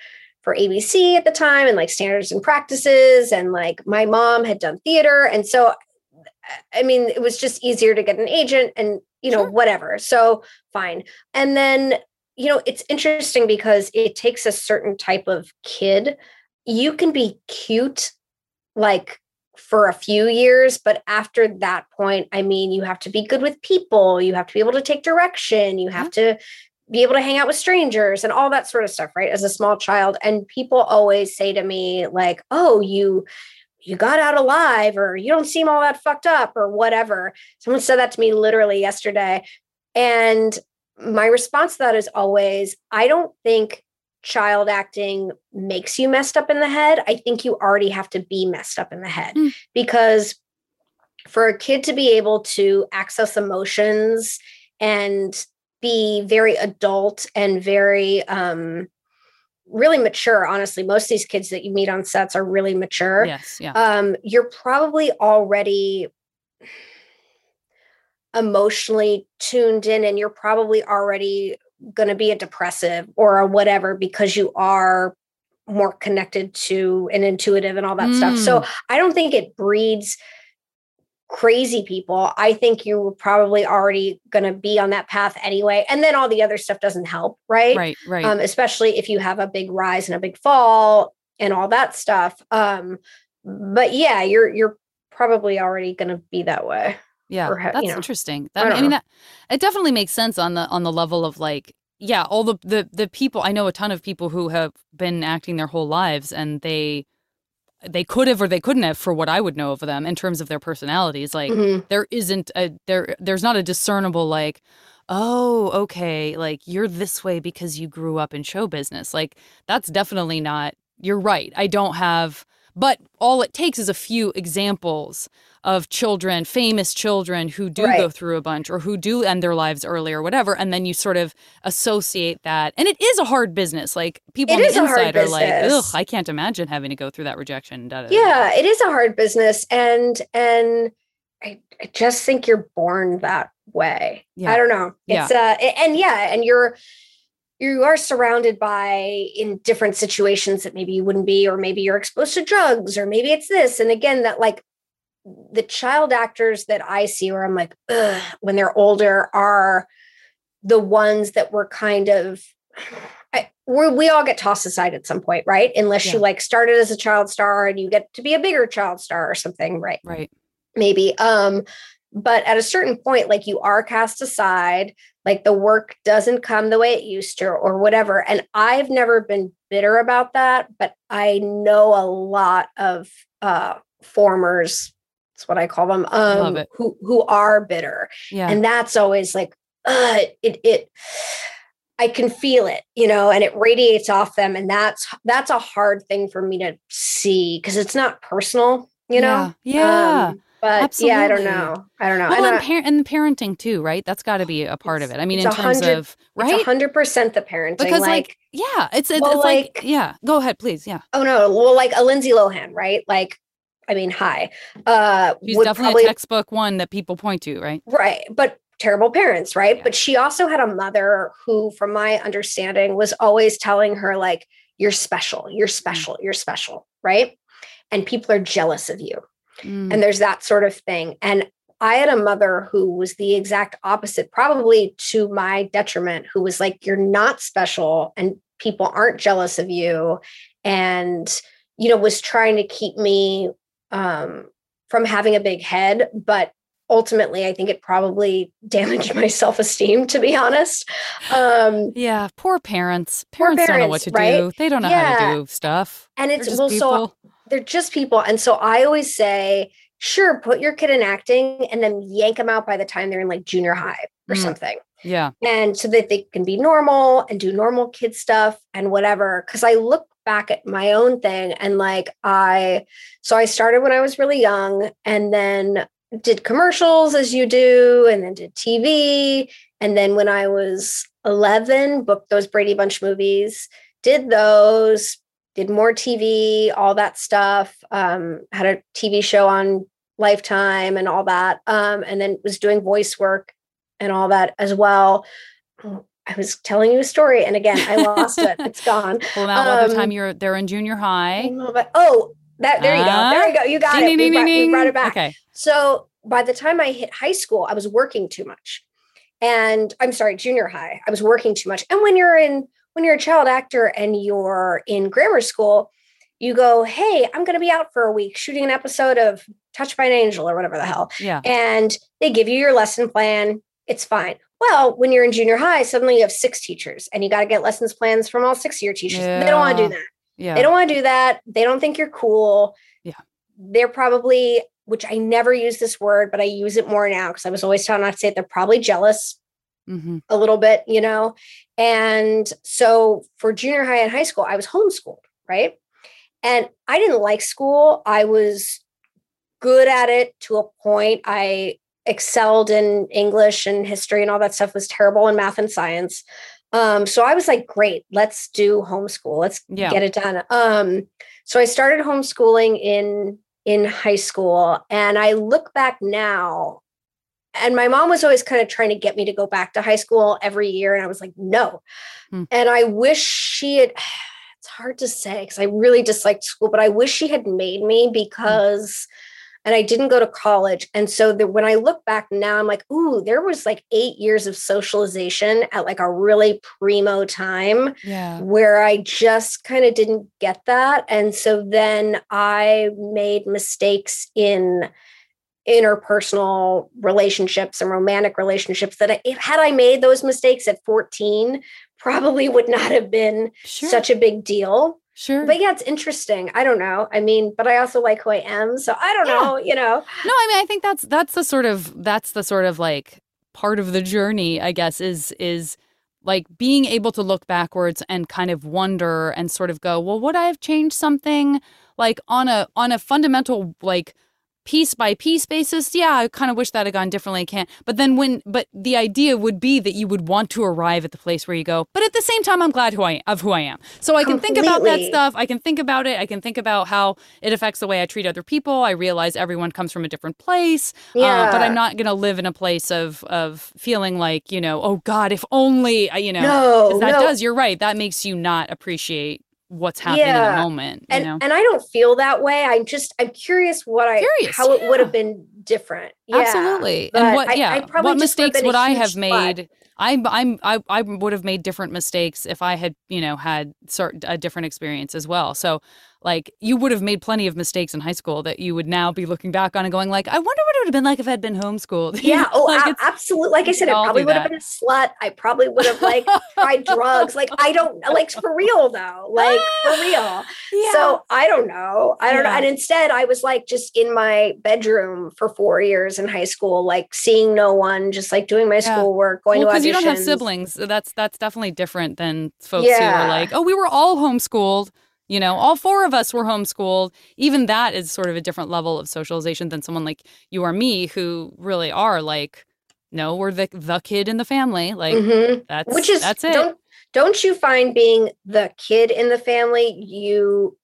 Speaker 2: for ABC at the time and like standards and practices and like my mom had done theater and so I mean it was just easier to get an agent and you know
Speaker 1: Sure.
Speaker 2: whatever. So fine. And then you know it's interesting because it takes a certain type of kid. You can be cute like for a few years but after that point I mean you have to be good with people. You have to be able to take direction. You mm-hmm. have to be able to hang out with strangers and all that sort of stuff right as a small child. And people always say to me like oh you you got out alive or you don't seem all that fucked up or whatever. Someone said that to me literally yesterday. And my response to that is always i don't think child acting makes you messed up in the head. I think you already have to be messed up in the head.
Speaker 1: Mm.
Speaker 2: because for a kid to be able to access emotions and be very adult and very um really mature honestly most of these kids that you meet on sets are really mature
Speaker 1: Yes, yeah.
Speaker 2: um you're probably already emotionally tuned in and you're probably already going to be a depressive or a whatever because you are more connected to and intuitive and all that stuff. So
Speaker 1: Mm.
Speaker 2: I don't think it breeds crazy people. I think you were probably already going to be on that path anyway. And then all the other stuff doesn't help, right?
Speaker 1: Right, right.
Speaker 2: Um, especially if you have a big rise and a big fall and all that stuff. Um, but yeah, you're you're probably already going to be that way.
Speaker 1: yeah,
Speaker 2: or ha- you
Speaker 1: that's
Speaker 2: know,
Speaker 1: interesting.
Speaker 2: I
Speaker 1: That, I,
Speaker 2: don't
Speaker 1: mean, that it definitely makes sense on the on the level of like, yeah, all the the the people I know a ton of people who have been acting their whole lives and they they could have or they couldn't have for what I would know of them in terms of their personalities. Like
Speaker 2: Mhm.
Speaker 1: there isn't a there there's not a discernible like oh okay like you're this way because you grew up in show business like that's definitely not you're right i don't have but all it takes is a few examples of children famous children who do go through a bunch or who do end their lives early or whatever and then you sort of associate that and it is a hard business like people
Speaker 2: It
Speaker 1: on the inside are like ugh i can't imagine having to go through that rejection da, da, da, da."
Speaker 2: Yeah, it is a hard business and and I, I just think you're born that way.
Speaker 1: Yeah.
Speaker 2: I don't know.
Speaker 1: Yeah.
Speaker 2: It's uh and yeah, and you're you are surrounded by in different situations that maybe you wouldn't be or maybe you're exposed to drugs or maybe it's this and again that like the child actors that I see where I'm like Ugh, when they're older are the ones that were kind of I, we we all get tossed aside at some point, right? Unless
Speaker 1: Yeah.
Speaker 2: you like started as a child star and you get to be a bigger child star or something, right?
Speaker 1: right
Speaker 2: Maybe. Um, but at a certain point, like you are cast aside, like the work doesn't come the way it used to, or whatever. And I've never been bitter about that, but I know a lot of uh formers, that's what I call them um who who are bitter
Speaker 1: yeah
Speaker 2: and that's always like uh, it it i can feel it you know and it radiates off them and that's that's a hard thing for me to see because it's not personal you know
Speaker 1: yeah, yeah.
Speaker 2: Um, but yeah i don't know i don't know
Speaker 1: Well,
Speaker 2: and
Speaker 1: and, par- and parenting too, right? That's got to be a part of it. I mean, in terms
Speaker 2: hundred-
Speaker 1: of
Speaker 2: it's
Speaker 1: right,
Speaker 2: 100% the parenting
Speaker 1: because like,
Speaker 2: like,
Speaker 1: yeah, it's it's,
Speaker 2: well,
Speaker 1: it's like,
Speaker 2: like-
Speaker 1: yeah. Go ahead, please. Yeah,
Speaker 2: oh no well like a lindsay lohan right like i mean hi uh
Speaker 1: she's
Speaker 2: would
Speaker 1: definitely
Speaker 2: probably
Speaker 1: a textbook one that people point to, right?
Speaker 2: Right. But terrible parents, right?
Speaker 1: Yeah.
Speaker 2: But she also had a mother who, from my understanding, was always telling her, like, you're special, you're
Speaker 1: Mm.
Speaker 2: special, you're special, right? And people are jealous of you.
Speaker 1: Mm,
Speaker 2: And there's that sort of thing. And I had a mother who was the exact opposite, probably to my detriment, who was like, you're not special and people aren't jealous of you. And, you know, was trying to keep me um, from having a big head. But ultimately, I think it probably damaged my self esteem, to be honest. Um,
Speaker 1: yeah, poor parents.
Speaker 2: Poor
Speaker 1: Parents, don't know what to
Speaker 2: right?
Speaker 1: do. They don't know how to do stuff.
Speaker 2: and it's well, so. They're just people. And so I always say, sure, put your kid in acting and then yank them out by the time they're in like junior high or
Speaker 1: Mm.
Speaker 2: something.
Speaker 1: yeah,
Speaker 2: And so that they can be normal and do normal kid stuff and whatever. Cause I look back at my own thing and like I, so I started when I was really young and then did commercials as you do, and then did TV. And then when I was 11, booked those Brady Bunch movies, did those, did more TV, all that stuff. Um, had a TV show on Lifetime and all that. Um, and then was doing voice work and all that as well. Oh, I was telling you a story, and again, I lost it. It's gone.
Speaker 1: well, now by the
Speaker 2: Um,
Speaker 1: time you're they're in junior high.
Speaker 2: Oh, but- oh, that there you go. There you go. You got
Speaker 1: Ding,
Speaker 2: it.
Speaker 1: ding,
Speaker 2: we,
Speaker 1: ding,
Speaker 2: brought, we brought it back.
Speaker 1: Okay,
Speaker 2: So by the time I hit high school, I was working too much. And I'm sorry, junior high, I was working too much. And when you're in, when you're a child actor and you're in grammar school, you go, Hey, I'm going to be out for a week shooting an episode of Touched by an Angel or whatever the hell.
Speaker 1: yeah,
Speaker 2: And they give you your lesson plan. It's fine. Well, when you're in junior high, suddenly you have six teachers and you got to get lessons plans from all six of your teachers. Yeah. They don't want to do that.
Speaker 1: yeah.
Speaker 2: They don't want to do that. They don't think you're cool.
Speaker 1: Yeah.
Speaker 2: They're probably, which I never use this word, but I use it more now because I was always taught not to say it. They're probably jealous
Speaker 1: hmm
Speaker 2: a little bit, you know? And so for junior high and high school, I was homeschooled, right? And I didn't like school. I was good at it to a point. I excelled in English and history and all that stuff was terrible in math and science. Um, so I was like, great, let's do homeschool. Let's
Speaker 1: Yeah.
Speaker 2: get it done. Um, so I started homeschooling in in high school and I look back now and my mom was always kind of trying to get me to go back to high school every year and I was like, no.
Speaker 1: Hmm.
Speaker 2: And I wish she had it's hard to say because I really disliked school, but I wish she had made me
Speaker 1: Mm.
Speaker 2: because, and I didn't go to college. And so the, when I look back now, I'm like, ooh, there was like eight years of socialization at like a really primo time
Speaker 1: Yeah.
Speaker 2: where I just kind of didn't get that. And so then I made mistakes in interpersonal relationships and romantic relationships that I, if had I made those mistakes at 14, probably would not have been
Speaker 1: Sure.
Speaker 2: such a big deal.
Speaker 1: sure.
Speaker 2: But yeah, it's interesting. I don't know. I mean, but I also like who I am. So I don't
Speaker 1: Yeah.
Speaker 2: know, you know.
Speaker 1: No, I mean I think that's that's the sort of that's the sort of like part of the journey, I guess, is is like being able to look backwards and kind of wonder and sort of go, well, would I have changed something like on a on a fundamental like piece by piece basis? Yeah, I kind of wish that had gone differently. I can't. But then when but the idea would be that you would want to arrive at the place where you go, but at the same time I'm glad who I of who I am. So I can think about that stuff. I can think about it. I can think about how it affects the way I treat other people. I realize everyone comes from a different place.
Speaker 2: Yeah.
Speaker 1: Uh, but I'm not going to live in a place of of feeling like, you know, God, if only, I- you know,
Speaker 2: No,
Speaker 1: 'cause that
Speaker 2: no.
Speaker 1: does, you're right. That makes you not appreciate what's happening in the moment. You
Speaker 2: and
Speaker 1: know?
Speaker 2: and I don't feel that way. I'm just I'm curious what I
Speaker 1: Curious,
Speaker 2: how it would have been different. Yeah.
Speaker 1: Absolutely.
Speaker 2: but
Speaker 1: And what yeah,
Speaker 2: I probably
Speaker 1: what mistakes would I have made? I'm I'm I, I would have made different mistakes if I had, you know, had certain a different experience as well. So like you would have made plenty of mistakes in high school that you would now be looking back on and going like, I wonder what it would have been like if I'd been homeschooled.
Speaker 2: Yeah. Oh,
Speaker 1: like
Speaker 2: absolutely. Like I said, I probably would have been a slut. I probably would have like tried drugs. Like I don't like for real though. Like for real.
Speaker 1: yeah.
Speaker 2: So I don't know. I don't know. And instead, I was like just in my bedroom for four years in high school, like seeing no one, just like doing my
Speaker 1: Yeah.
Speaker 2: schoolwork, going
Speaker 1: well,
Speaker 2: to auditions.
Speaker 1: because you don't have siblings. so That's that's definitely different than folks who are like, oh, we were all homeschooled. You know, all four of us were homeschooled. Even that is sort of a different level of socialization than someone like you or me, who really are like, no, we're the the kid in the family. Like
Speaker 2: Mhm.
Speaker 1: that's
Speaker 2: Which is
Speaker 1: that's it.
Speaker 2: don't don't you find being the kid in the family, you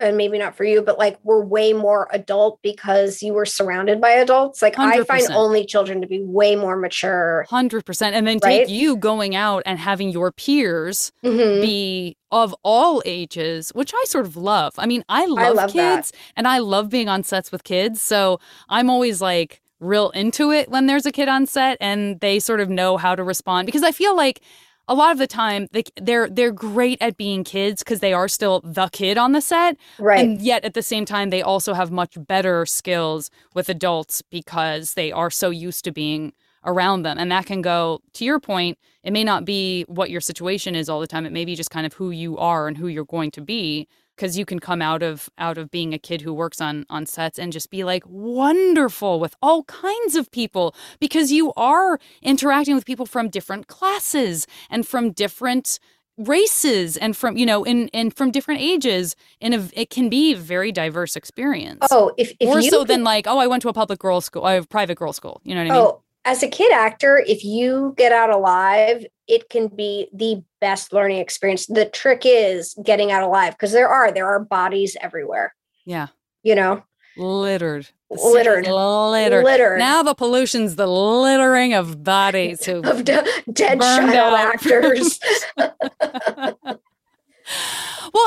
Speaker 2: and maybe not for you, but like we're way more adult because you were surrounded by adults. Like I find only children to be way more mature.
Speaker 1: Hundred percent, and then
Speaker 2: Right?
Speaker 1: take you going out and having your peers
Speaker 2: Mhm.
Speaker 1: be of all ages, which I sort of love. I mean, I love,
Speaker 2: love that.
Speaker 1: kids and I love being on sets with kids. So I'm always like real into it when there's a kid on set and they sort of know how to respond because I feel like a lot of the time they, they're they're great at being kids because they are still the kid on the set
Speaker 2: Right.
Speaker 1: and yet at the same time they also have much better skills with adults because they are so used to being around them. And that can go to your point it may not be what your situation is all the time. It may be just kind of who you are and who you're going to be because you can come out of out of being a kid who works on on sets and just be like wonderful with all kinds of people because you are interacting with people from different classes and from different races and from you know in and from different ages and a, it can be a very diverse experience.
Speaker 2: Oh, if, if
Speaker 1: more so
Speaker 2: could-
Speaker 1: than like oh i went to a public girls school i have private girls school you know what i mean?
Speaker 2: Oh, as a kid actor, if you get out alive, it can be the best learning experience. The trick is getting out alive because there are there are bodies everywhere.
Speaker 1: yeah
Speaker 2: You know,
Speaker 1: littered
Speaker 2: Littered.
Speaker 1: littered
Speaker 2: littered
Speaker 1: now the pollution's the littering of bodies who
Speaker 2: of de- dead child
Speaker 1: out.
Speaker 2: actors.
Speaker 1: Well,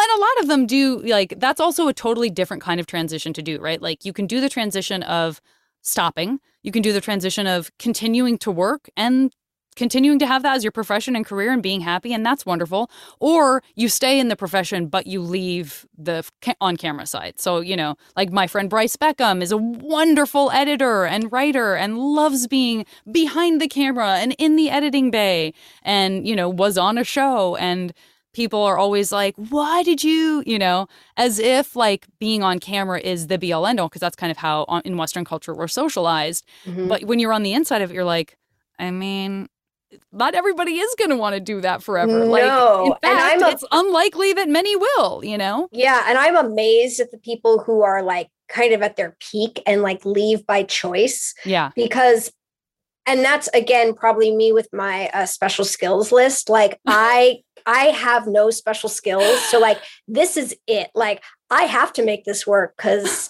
Speaker 1: and a lot of them do like that's also a totally different kind of transition to do, right? Like you can do the transition of stopping, you can do the transition of continuing to work and continuing to have that as your profession and career and being happy and that's wonderful. Or you stay in the profession but you leave the on camera side. So you know like my friend bryce beckham is a wonderful editor and writer and loves being behind the camera and in the editing bay and you know was on a show and people are always like, why did you, you know, as if like being on camera is the be all end all, because that's kind of how on, in Western culture we're socialized.
Speaker 2: Mhm.
Speaker 1: But when you're on the inside of it, you're like, I mean, not everybody is going to want to do that forever. like, in
Speaker 2: No,
Speaker 1: fact,
Speaker 2: a-
Speaker 1: it's unlikely that many will, you know?
Speaker 2: Yeah, and I'm amazed at the people who are like kind of at their peak and like leave by choice
Speaker 1: Yeah.
Speaker 2: because and that's again probably me with my uh, special skills list like i i have no special skills so like this is it like i have to make this work because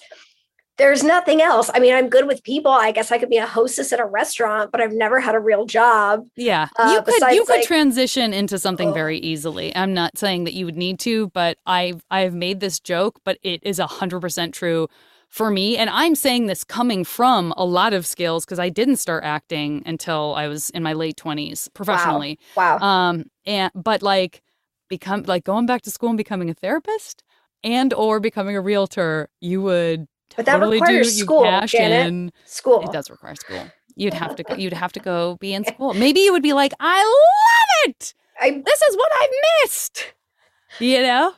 Speaker 2: there's nothing else. I mean, I'm good with people. I guess I could be a hostess at a restaurant, but I've never had a real job.
Speaker 1: Yeah,
Speaker 2: Uh,
Speaker 1: you could you could
Speaker 2: like-
Speaker 1: transition into something
Speaker 2: Oh.
Speaker 1: very easily. I'm not saying that you would need to, but I've I've made this joke, but it is hundred percent true for me. And I'm saying this coming from a lot of skills because I didn't start acting until I was in my late twenties professionally.
Speaker 2: Wow.
Speaker 1: Um, and but like become like going back to school and becoming a therapist and or becoming a realtor, you would
Speaker 2: But that requires
Speaker 1: do.
Speaker 2: school,
Speaker 1: cash
Speaker 2: Janet.
Speaker 1: in.
Speaker 2: School.
Speaker 1: It does require school. You'd have to go, you'd have to go be in school. Maybe you would be like, I love it.
Speaker 2: I
Speaker 1: This is what I missed. You know?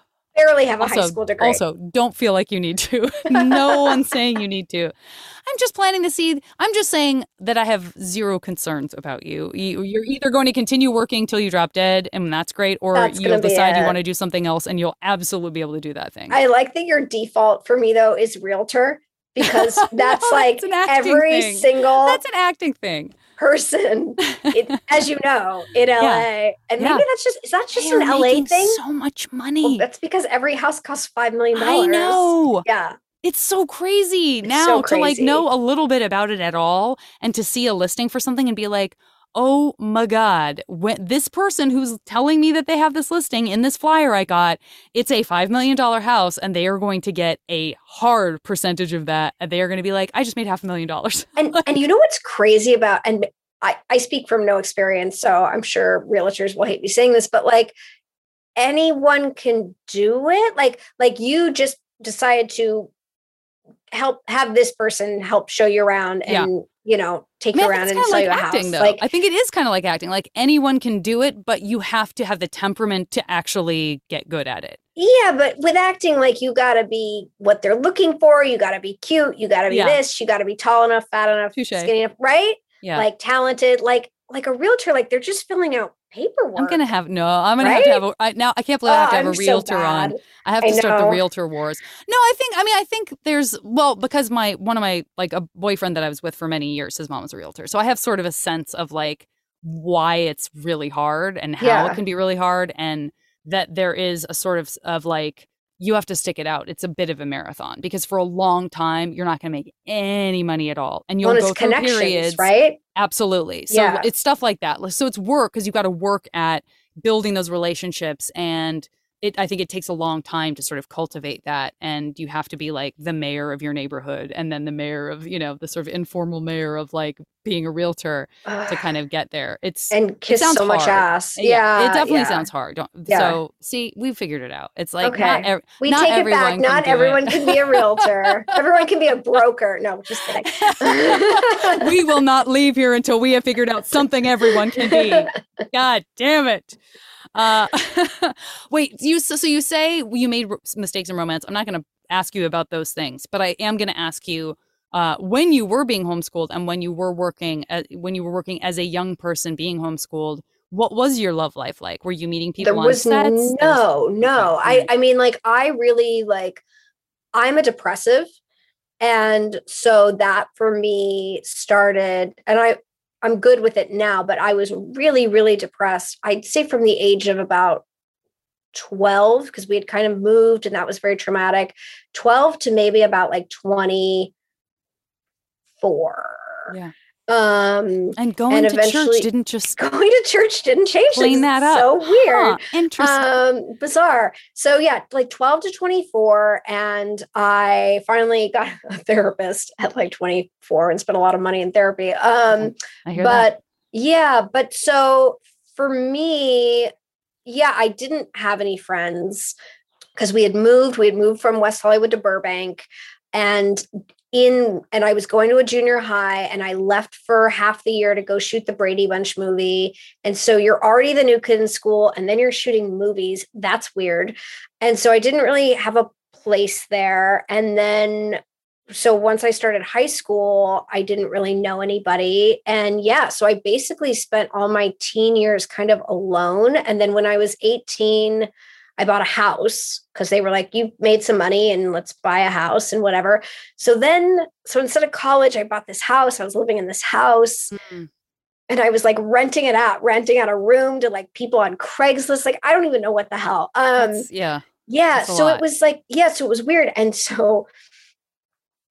Speaker 2: Barely have a high
Speaker 1: Also,
Speaker 2: school degree.
Speaker 1: also, don't feel like you need to. no one's saying you need to. I'm just planning to see. I'm just saying that I have zero concerns about you. you you're either going to continue working till you drop dead, and that's great, or
Speaker 2: That's
Speaker 1: you'll decide you want to do something else, and you'll absolutely be able to do that thing.
Speaker 2: I like that your default for me though is realtor because that's
Speaker 1: No,
Speaker 2: like
Speaker 1: that's
Speaker 2: every
Speaker 1: thing.
Speaker 2: single
Speaker 1: that's an acting thing.
Speaker 2: Person, it, as you know, in LA. And maybe
Speaker 1: Yeah.
Speaker 2: that's just is that just
Speaker 1: They
Speaker 2: an LA thing?
Speaker 1: So much
Speaker 2: Well,
Speaker 1: money.
Speaker 2: that's because every house costs five million dollars.
Speaker 1: I know.
Speaker 2: Yeah.
Speaker 1: It's so crazy
Speaker 2: It's
Speaker 1: now
Speaker 2: so
Speaker 1: to like know a little bit about it at all and to see a listing for something and be like, oh my God, when this person who's telling me that they have this listing in this flyer I got, it's a $5 million house and they are going to get a hard percentage of that. And they are going to be like, I just made half a million dollars.
Speaker 2: And and you know what's crazy about and I, I speak from no experience, so I'm sure realtors will hate me saying this, but like anyone can do it. Like like you just decided to help have this person help show you around
Speaker 1: Yeah.
Speaker 2: You know take
Speaker 1: Man,
Speaker 2: you around and sell
Speaker 1: like
Speaker 2: you a
Speaker 1: acting,
Speaker 2: house.
Speaker 1: though.
Speaker 2: Like
Speaker 1: I think it is kind of like acting. Like anyone can do it, but you have to have the temperament to actually get good at it.
Speaker 2: Yeah, but with acting, like you got to be what they're looking for. You got to be cute. You got to be
Speaker 1: Yeah.
Speaker 2: this. You got to be tall enough, fat enough,
Speaker 1: Touche.
Speaker 2: skinny enough, right?
Speaker 1: Yeah.
Speaker 2: Like talented, like like a realtor. Like they're just filling out paperwork.
Speaker 1: I'm gonna have no. I'm gonna have to have a I, now. I can't believe I have to
Speaker 2: Oh,
Speaker 1: have a
Speaker 2: I'm so
Speaker 1: realtor on. I have
Speaker 2: I
Speaker 1: to start the realtor wars. No, I think. I mean, I think there's well because my one of my like a boyfriend that I was with for many years. His mom was a realtor, so I have sort of a sense of like why it's really hard and how
Speaker 2: Yeah.
Speaker 1: it can be really hard, and that there is a sort of of like you have to stick it out. It's a bit of a marathon because for a long time you're not going to make any money at all, and you'll
Speaker 2: Well,
Speaker 1: go through periods
Speaker 2: right?
Speaker 1: Absolutely. So
Speaker 2: Yeah.
Speaker 1: it's stuff like that. So it's work because you've got to work at building those relationships and it I think it takes a long time to sort of cultivate that and you have to be like the mayor of your neighborhood and then the mayor of, you know, the sort of informal mayor of like being a realtor to kind of get there. It's
Speaker 2: and kiss
Speaker 1: sounds
Speaker 2: so much ass. Yeah,
Speaker 1: it definitely
Speaker 2: yeah.
Speaker 1: sounds hard.
Speaker 2: Yeah.
Speaker 1: So see, we figured it out. It's like
Speaker 2: Okay.
Speaker 1: not ev-
Speaker 2: We
Speaker 1: not
Speaker 2: take it back. Not everyone can be a realtor. everyone can be a broker. No, just kidding.
Speaker 1: we will not leave here until we have figured out something everyone can be. God damn it. Uh, wait, you so, so you say you made mistakes in romance. I'm not going to ask you about those things, but I am going to ask you uh, when you were being homeschooled and when you were working at, when you were working as a young person being homeschooled. What was your love life like? Were you meeting people
Speaker 2: there
Speaker 1: on
Speaker 2: was
Speaker 1: sets? There was-
Speaker 2: no, no. I I mean, like I really like. I'm a depressive, and so that for me started, and I I'm good with it now, but I was really really depressed. I'd say from the age of about 12 because we had kind of moved and that was very traumatic 12 to maybe about like 24
Speaker 1: Yeah.
Speaker 2: Um
Speaker 1: And going
Speaker 2: and
Speaker 1: to church didn't just
Speaker 2: going to church didn't change
Speaker 1: clean that up.
Speaker 2: so weird
Speaker 1: Huh, interesting.
Speaker 2: um bizarre so yeah like 12 to 24 and i finally got a therapist at like 24 and spent a lot of money in therapy um
Speaker 1: I hear that.
Speaker 2: but yeah but so for me yeah i didn't have any friends because we had moved we had moved from west hollywood to burbank and in and i was going to a junior high and i left for half the year to go shoot the brady bunch movie and so you're already the new kid in school and then you're shooting movies that's weird and so i didn't really have a place there and then so once I started high school, I didn't really know anybody. And yeah, so I basically spent all my teen years kind of alone. And then when I was 18, I bought a house because they were like, you made some money and let's buy a house and whatever. So then, so instead of college, I bought this house. I was living in this house
Speaker 1: Mm.
Speaker 2: and I was like renting it out, renting out a room to like people on Craigslist. Like, I don't even know what the hell. Um,
Speaker 1: That's- yeah.
Speaker 2: yeah so
Speaker 1: lot.
Speaker 2: it was like yeah so it was weird and so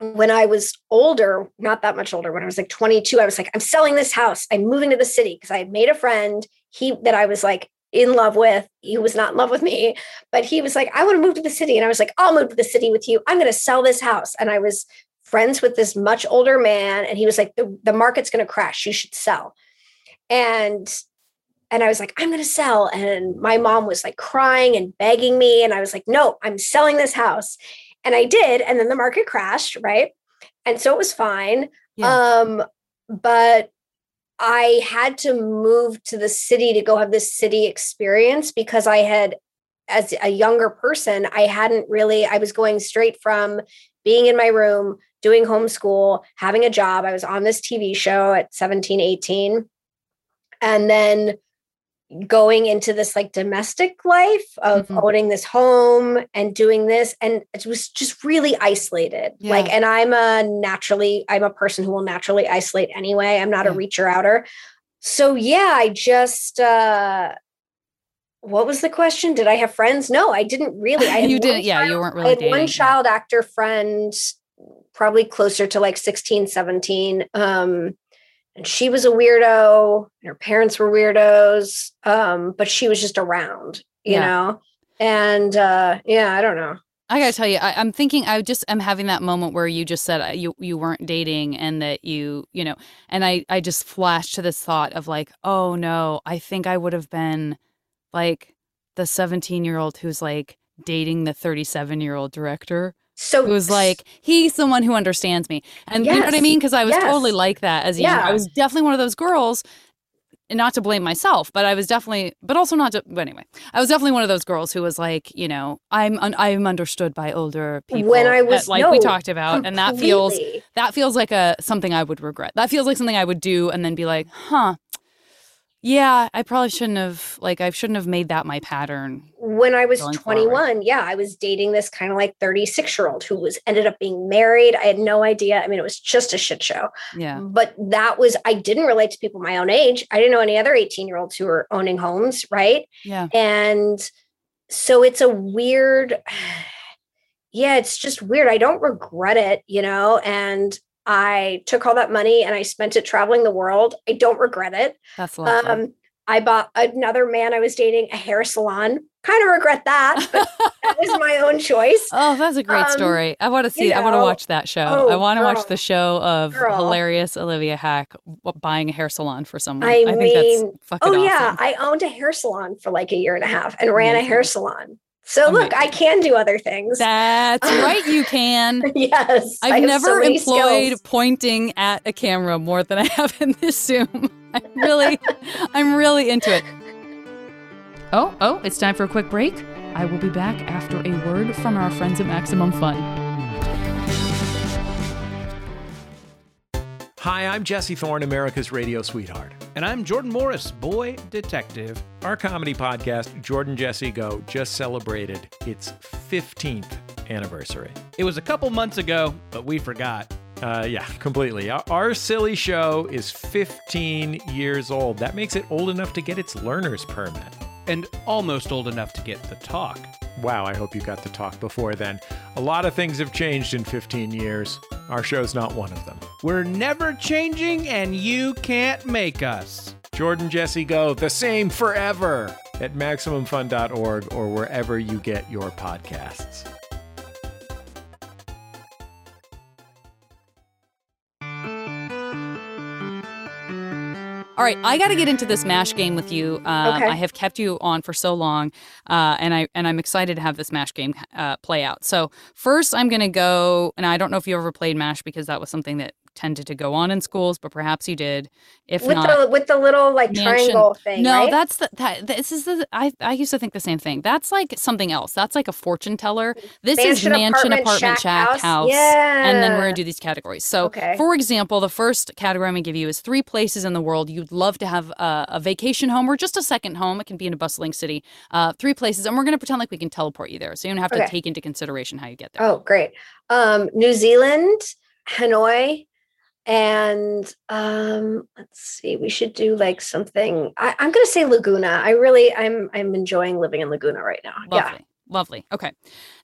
Speaker 2: when I was older, not that much older, when I was like 22, I was like, I'm selling this house. I'm moving to the city because I had made a friend he that I was like in love with. He was not in love with me, but he was like, I want to move to the city. And I was like, I'll move to the city with you. I'm going to sell this house. And I was friends with this much older man. And he was like, the, the market's going to crash. You should sell. And and I was like, I'm going to sell. And my mom was like crying and begging me. And I was like, no, I'm selling this house. And I did. And then the market crashed, right? And so it was fine. Yeah. Um, but I had to move to the city to go have this city experience because I had, as a younger person, I hadn't really, I was going straight from being in my room, doing homeschool, having a job. I was on this TV show at 17, 18. And then going into this like domestic life of mm-hmm. owning this home and doing this and it was just really isolated. Yeah. like and i'm a naturally i'm a person who will naturally isolate anyway. I'm not yeah. a reacher outer. So yeah i just uh what was the question? Did i have friends? No i didn't really. I
Speaker 1: you didn't yeah you weren't really
Speaker 2: i had
Speaker 1: dating,
Speaker 2: one child actor friend probably closer to like 16 17 um and she was a weirdo and her parents were weirdos um, but she was just around you yeah. know and uh, yeah i don't know
Speaker 1: I gotta tell you, I, am thinking. I just am having that moment where you just said uh, you you weren't dating, and that you you know, and I I just flashed to this thought of like, oh no, I think I would have been like the 17 year old who's like dating the 37 year old director
Speaker 2: so
Speaker 1: who's like he's the one who understands me and yes, you know what i mean because i was yes. totally like that as a yeah. young i was definitely one of those girls and not to blame myself but i was definitely but also not to but anyway i was definitely one of those girls who was like you know i'm un, i'm understood by older people
Speaker 2: when i was
Speaker 1: like
Speaker 2: no,
Speaker 1: we talked about completely. and that feels that feels like a something i would regret that feels like something i would do and then be like huh yeah, I probably shouldn't have like I shouldn't have made that my pattern.
Speaker 2: When I was 21, forward. yeah, I was dating this kind of like 36-year-old who was ended up being married. I had no idea. I mean, it was just a shit show.
Speaker 1: Yeah.
Speaker 2: But that was I didn't relate to people my own age. I didn't know any other 18-year-olds who were owning homes, right?
Speaker 1: Yeah.
Speaker 2: And so it's a weird yeah, it's just weird. I don't regret it, you know, and I took all that money and I spent it traveling the world. I don't regret it.
Speaker 1: That's lovely. Um,
Speaker 2: I bought another man I was dating a hair salon. Kind of regret that, but that was my own choice.
Speaker 1: Oh, that's a great um, story. I want to see. You know, I want to watch that show. Oh, I want to watch the show of girl. hilarious Olivia Hack buying a hair salon for someone. I, I mean, think that's fucking. Oh awesome. yeah,
Speaker 2: I owned a hair salon for like a year and a half and ran a hair salon. So look, I can do other things.
Speaker 1: That's right, you can.
Speaker 2: yes.
Speaker 1: I've never so employed skills. pointing at a camera more than I have in this Zoom. I'm really I'm really into it. Oh, oh, it's time for a quick break. I will be back after a word from our friends at Maximum Fun.
Speaker 6: Hi, I'm Jesse Thorne, America's radio sweetheart.
Speaker 7: And I'm Jordan Morris, boy detective.
Speaker 6: Our comedy podcast, Jordan Jesse Go, just celebrated its 15th anniversary.
Speaker 7: It was a couple months ago, but we forgot.
Speaker 6: Uh, yeah, completely. Our, our, silly show is 15 years old. That makes it old enough to get its learner's permit.
Speaker 7: And almost old enough to get the talk.
Speaker 6: Wow, I hope you got the talk before then. A lot of things have changed in 15 years. Our show's not one of them.
Speaker 7: We're never changing, and you can't make us.
Speaker 6: Jordan Jesse Go, the same forever at MaximumFun.org or wherever you get your podcasts.
Speaker 1: All right, I got to get into this mash game with you. Um, okay. I have kept you on for so long, uh, and I and I'm excited to have this mash game uh, play out. So first, I'm going to go, and I don't know if you ever played mash because that was something that tended to go on in schools, but perhaps you did. If
Speaker 2: with
Speaker 1: not,
Speaker 2: the with the little like mansion. triangle thing.
Speaker 1: No,
Speaker 2: right?
Speaker 1: that's the that this is the I I used to think the same thing. That's like something else. That's like a fortune teller. This mansion, is mansion, apartment, apartment shack, shack house, house
Speaker 2: yeah.
Speaker 1: and then we're gonna do these categories. So, okay. for example, the first category I'm gonna give you is three places in the world you'd love to have a, a vacation home or just a second home. It can be in a bustling city. Uh, three places, and we're gonna pretend like we can teleport you there, so you don't have to take into consideration how you get there.
Speaker 2: Oh, great. Um, New Zealand, Hanoi, and um let's see we should do like something I, am gonna say laguna i really i'm i'm enjoying living in laguna right now Yeah.
Speaker 1: lovely, Lovely. Okay.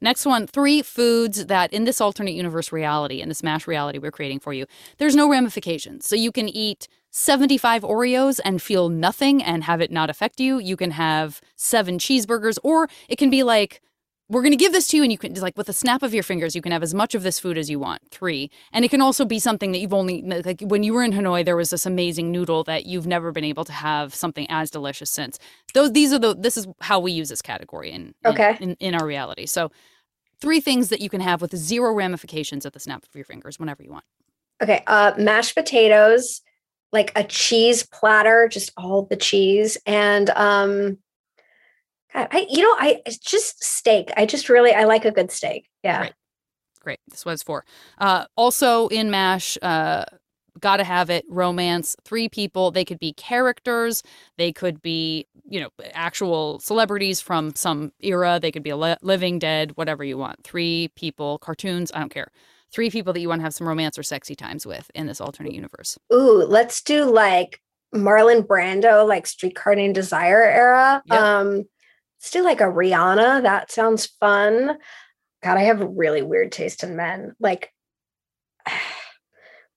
Speaker 1: Next one three foods that in this alternate universe reality, in this MASH reality we're creating for you, there's no ramifications. So you can eat 75 Oreos and feel nothing and have it not affect you. You can have seven cheeseburgers, or it can be like, we're going to give this to you and you can just like with a snap of your fingers you can have as much of this food as you want three and it can also be something that you've only like when you were in hanoi there was this amazing noodle that you've never been able to have something as delicious since those these are the this is how we use this category in in-
Speaker 2: Okay.
Speaker 1: in, in our reality so three things that you can have with zero ramifications at the snap of your fingers whenever you want
Speaker 2: Okay. Uh, mashed potatoes, like a cheese platter, just all the cheese, and um, God, I you know I it's just steak. I just really I like a good steak. Yeah.
Speaker 1: Right. Great. This was four. Uh, also in MASH, uh, gotta have it, romance, three people. They could be characters. They could be, you know, actual celebrities from some era. They could be a li- living, dead, whatever you want. Three people, cartoons, I don't care. Three people that you want to have some romance or sexy times with in this alternate universe.
Speaker 2: Ooh, let's do like Marlon Brando, like Streetcar Named Desire era.
Speaker 1: Yep.
Speaker 2: Um, let's do like a Rihanna. That sounds fun. God, I have really weird taste in men. Like,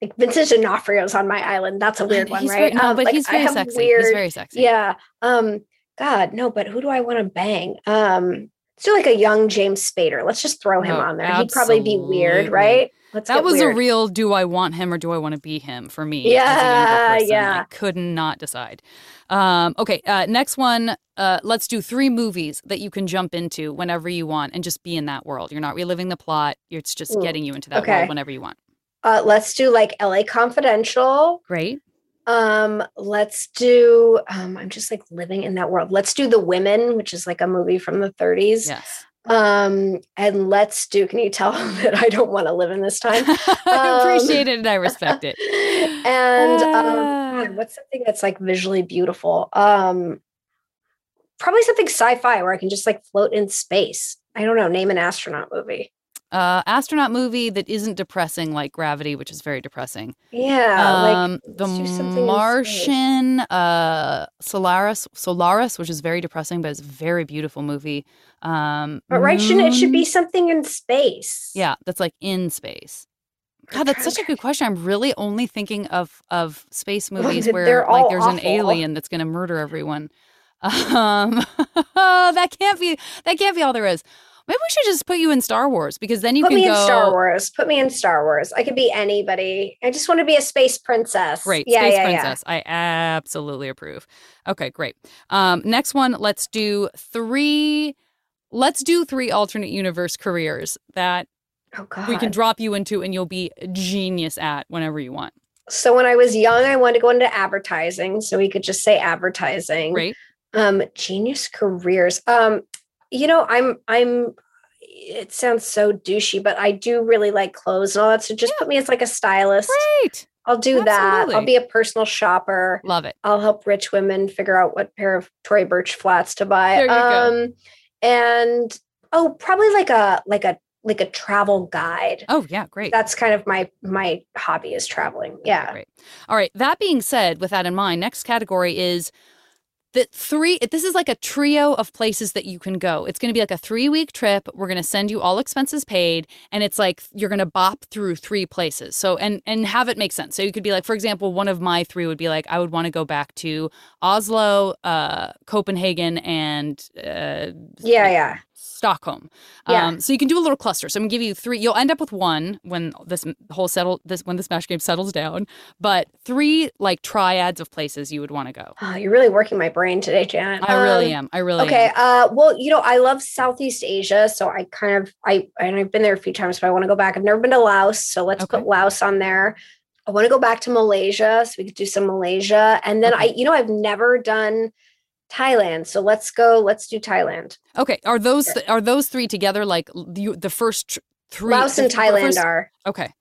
Speaker 2: like Vincent D'Onofrio's on my island. That's a weird one,
Speaker 1: he's
Speaker 2: right?
Speaker 1: Very, no,
Speaker 2: Um,
Speaker 1: but
Speaker 2: like,
Speaker 1: he's very sexy.
Speaker 2: Weird,
Speaker 1: He's very sexy.
Speaker 2: yeah. Um, God, no, but who do I want to bang? Um, let's do like a young James Spader. Let's just throw him
Speaker 1: Oh,
Speaker 2: on there. He'd probably be weird, right? Let's
Speaker 1: That was
Speaker 2: weird.
Speaker 1: a real do I want him or do I want to be him for me.
Speaker 2: Yeah, yeah.
Speaker 1: I could not decide. Um, okay, uh, next one. Uh, let's do three movies that you can jump into whenever you want and just be in that world. You're not reliving the plot. It's just
Speaker 2: Ooh,
Speaker 1: getting you into that
Speaker 2: okay.
Speaker 1: world whenever you want.
Speaker 2: Uh, let's do like LA Confidential.
Speaker 1: Great.
Speaker 2: Um, let's do um, I'm just like living in that world. Let's do The Women, which is like a movie from the 30s.
Speaker 1: Yes.
Speaker 2: Um, and let's do can you tell that I don't want to live in this time?
Speaker 1: I
Speaker 2: Um,
Speaker 1: appreciate it and I respect it.
Speaker 2: and um,
Speaker 1: Ah.
Speaker 2: What's something that's like visually beautiful? Um, probably something sci-fi where I can just like float in space. I don't know, name an astronaut movie.
Speaker 1: Uh, astronaut movie that isn't depressing like Gravity, which is very depressing.
Speaker 2: Yeah, like
Speaker 1: um, the
Speaker 2: something.
Speaker 1: Martian, uh, Solaris, Solaris, which is very depressing, but it's a very beautiful movie. Um,
Speaker 2: But right, shouldn't it should be something in space?
Speaker 1: Yeah, that's like in space. God, that's such a good question. I'm really only thinking of of space movies where like there's an alien that's going to murder everyone. Um, that can't be that can't be all there is. Maybe we should just put you in Star Wars because then you
Speaker 2: Put
Speaker 1: can
Speaker 2: me
Speaker 1: go
Speaker 2: in Star Wars. Put me in Star Wars. I could be anybody. I just want to be a space princess.
Speaker 1: Great,
Speaker 2: Yeah,
Speaker 1: Space
Speaker 2: yeah,
Speaker 1: Princess. I absolutely approve. Okay, great. Um, next one, let's do three. Let's do three alternate universe careers that.
Speaker 2: Oh God.
Speaker 1: we can drop you into, and you'll be a genius at whenever you want.
Speaker 2: so when I was young, I wanted to go into advertising. So we could just say advertising.
Speaker 1: Great.
Speaker 2: Um, genius careers. Um, you know, I'm I'm it sounds so douchey, but I do really like clothes and all that. So just put me as like a stylist.
Speaker 1: Great.
Speaker 2: I'll do that. I'll be a personal shopper.
Speaker 1: Love it.
Speaker 2: I'll help rich women figure out what pair of Tory Burch flats to buy.
Speaker 1: There you go.
Speaker 2: um and oh, probably like a like a like a travel guide.
Speaker 1: Oh yeah, great.
Speaker 2: That's kind of my my hobby is traveling. Yeah.
Speaker 1: Great. All right. That being said, with that in mind, next category is the three. This is like a trio of places that you can go. It's going to be like a three week trip. We're going to send you all expenses paid, and it's like you're going to bop through three places. So and and have it make sense. So you could be like, for example, one of my three would be like, I would want to go back to Oslo, uh, Copenhagen, and uh,
Speaker 2: Yeah, yeah.
Speaker 1: Stockholm.
Speaker 2: Yeah.
Speaker 1: Um, so you can do a little cluster. So I'm gonna give you three. You'll end up with one when this whole settle this when this match game settles down. But three like triads of places you would want to go.
Speaker 2: Oh, you're really working my brain today, Janet.
Speaker 1: I really
Speaker 2: Um,
Speaker 1: am. I really
Speaker 2: Okay.
Speaker 1: am.
Speaker 2: Uh, well, you know, I love Southeast Asia, so I kind of I and I've been there a few times, but I want to go back. I've never been to Laos, so let's
Speaker 1: Okay.
Speaker 2: put Laos on there. I want to go back to Malaysia, so we could do some Malaysia, and then
Speaker 1: Okay.
Speaker 2: I, you know, I've never done Thailand, so let's go. Let's do Thailand.
Speaker 1: Okay. Are those are those three together like you, the first tr- three?
Speaker 2: Laos and Thailand
Speaker 1: first-
Speaker 2: are,
Speaker 1: Okay.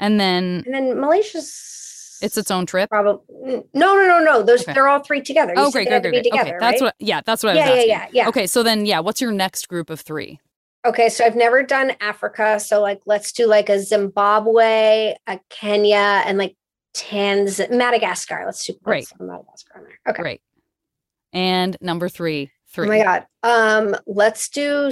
Speaker 1: And then
Speaker 2: and then Malaysia's
Speaker 1: it's its own trip.
Speaker 2: probably no, no, no, no. Those
Speaker 1: Okay.
Speaker 2: they're all three together. You
Speaker 1: Oh, great, great, great, great. Okay,
Speaker 2: together,
Speaker 1: that's what. Yeah, that's what I
Speaker 2: Yeah,
Speaker 1: was
Speaker 2: yeah,
Speaker 1: asking.
Speaker 2: yeah, yeah.
Speaker 1: Okay, so then yeah, what's your next group of three?
Speaker 2: Okay, so I've never done Africa. So like let's do like a Zimbabwe, a Kenya, and like Tanz Madagascar. Let's do
Speaker 1: Great.
Speaker 2: Madagascar on. Okay.
Speaker 1: Great. And number three, Three.
Speaker 2: Oh my god. Um, let's do.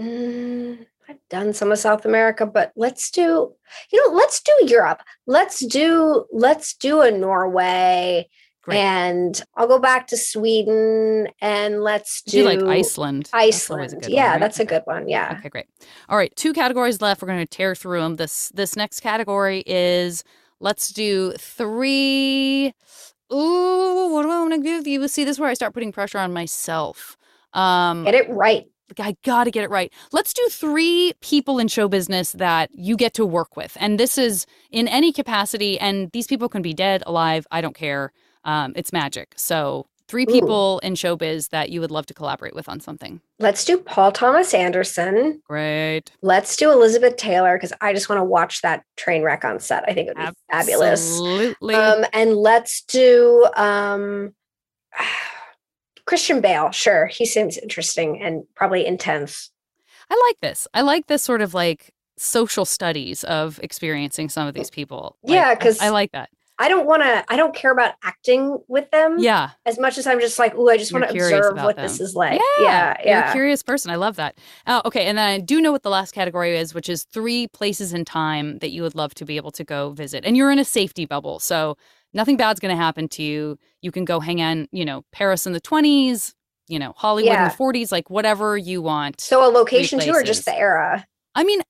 Speaker 2: Mm, I've done some of South America, but let's do. You know, let's do Europe. Let's do. Let's do a Norway,
Speaker 1: Great.
Speaker 2: and I'll go back to Sweden, and let's
Speaker 1: Do
Speaker 2: do
Speaker 1: you like Iceland? That's
Speaker 2: Iceland.
Speaker 1: good
Speaker 2: yeah,
Speaker 1: one, right?
Speaker 2: that's a good one. Yeah.
Speaker 1: Okay, great. All right, two categories left. We're going to tear through them. This this next category is let's do three. Ooh, what do I want to give you? See, this is where I start putting pressure on myself. Um,
Speaker 2: Get it right.
Speaker 1: I got to get it right. Let's do three people in show business that you get to work with. And this is in any capacity. And these people can be dead, alive. I don't care. Um, it's magic. So, three
Speaker 2: Ooh.
Speaker 1: people in showbiz that you would love to collaborate with on something.
Speaker 2: Let's do Paul Thomas Anderson.
Speaker 1: Great.
Speaker 2: Let's do Elizabeth Taylor because I just want to watch that train wreck on set. I think it would be fabulous.
Speaker 1: Absolutely.
Speaker 2: Um, and let's do um, Christian Bale. Sure, he seems interesting and probably intense.
Speaker 1: I like this. I like this sort of like social studies of experiencing some of these people. Like,
Speaker 2: Yeah,
Speaker 1: I-
Speaker 2: 'cause-
Speaker 1: I, like that.
Speaker 2: I don't want to. I don't care about acting with them.
Speaker 1: Yeah.
Speaker 2: As much as I'm just like, ooh, I just want to observe what
Speaker 1: them.
Speaker 2: this is like.
Speaker 1: yeah.
Speaker 2: Yeah,
Speaker 1: You're a curious person. I love that. Uh, okay. And then I do know what the last category is, which is three places in time that you would love to be able to go visit. And you're in a safety bubble. So nothing bad's going to happen to you. You can go hang on, you know, Paris in the 20s, you know, Hollywood in the 40s, like whatever you want.
Speaker 2: So a location too, or just the era?
Speaker 1: I mean,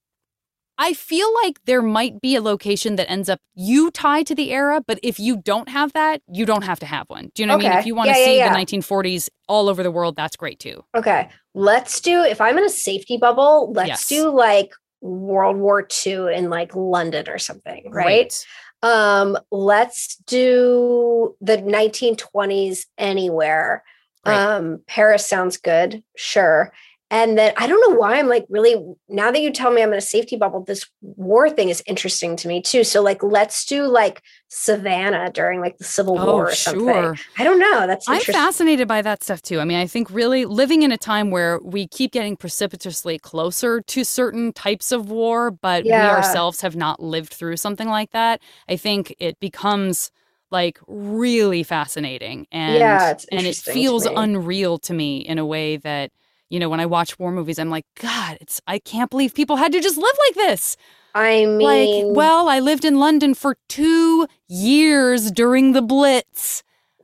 Speaker 1: I feel like there might be a location that ends up you tie to the era, but if you don't have that, you don't have to have one. Do you know what I mean? If you want to
Speaker 2: Yeah, yeah,
Speaker 1: see
Speaker 2: yeah.
Speaker 1: the 1940s all over the world, that's great too.
Speaker 2: Okay, let's do. If I'm in a safety bubble, let's
Speaker 1: Yes.
Speaker 2: do like World War II in like London or something, right?
Speaker 1: Great.
Speaker 2: Um, let's do the 1920s anywhere.
Speaker 1: Great.
Speaker 2: Um, Paris sounds good, sure. And then I don't know why I'm like really now that you tell me I'm in a safety bubble, this war thing is interesting to me too. So like let's do like Savannah during like the Civil
Speaker 1: Oh,
Speaker 2: War or something.
Speaker 1: sure.
Speaker 2: I don't know. That's
Speaker 1: I'm fascinated by that stuff too. I mean, I think really living in a time where we keep getting precipitously closer to certain types of war, but we ourselves have not lived through something like that. I think it becomes like really fascinating and
Speaker 2: Yeah,
Speaker 1: and it feels unreal to me in a way that you know when I watch war movies I'm like god it's I can't believe people had to just live like this.
Speaker 2: I mean
Speaker 1: like well, I lived in London for 2 years during the Blitz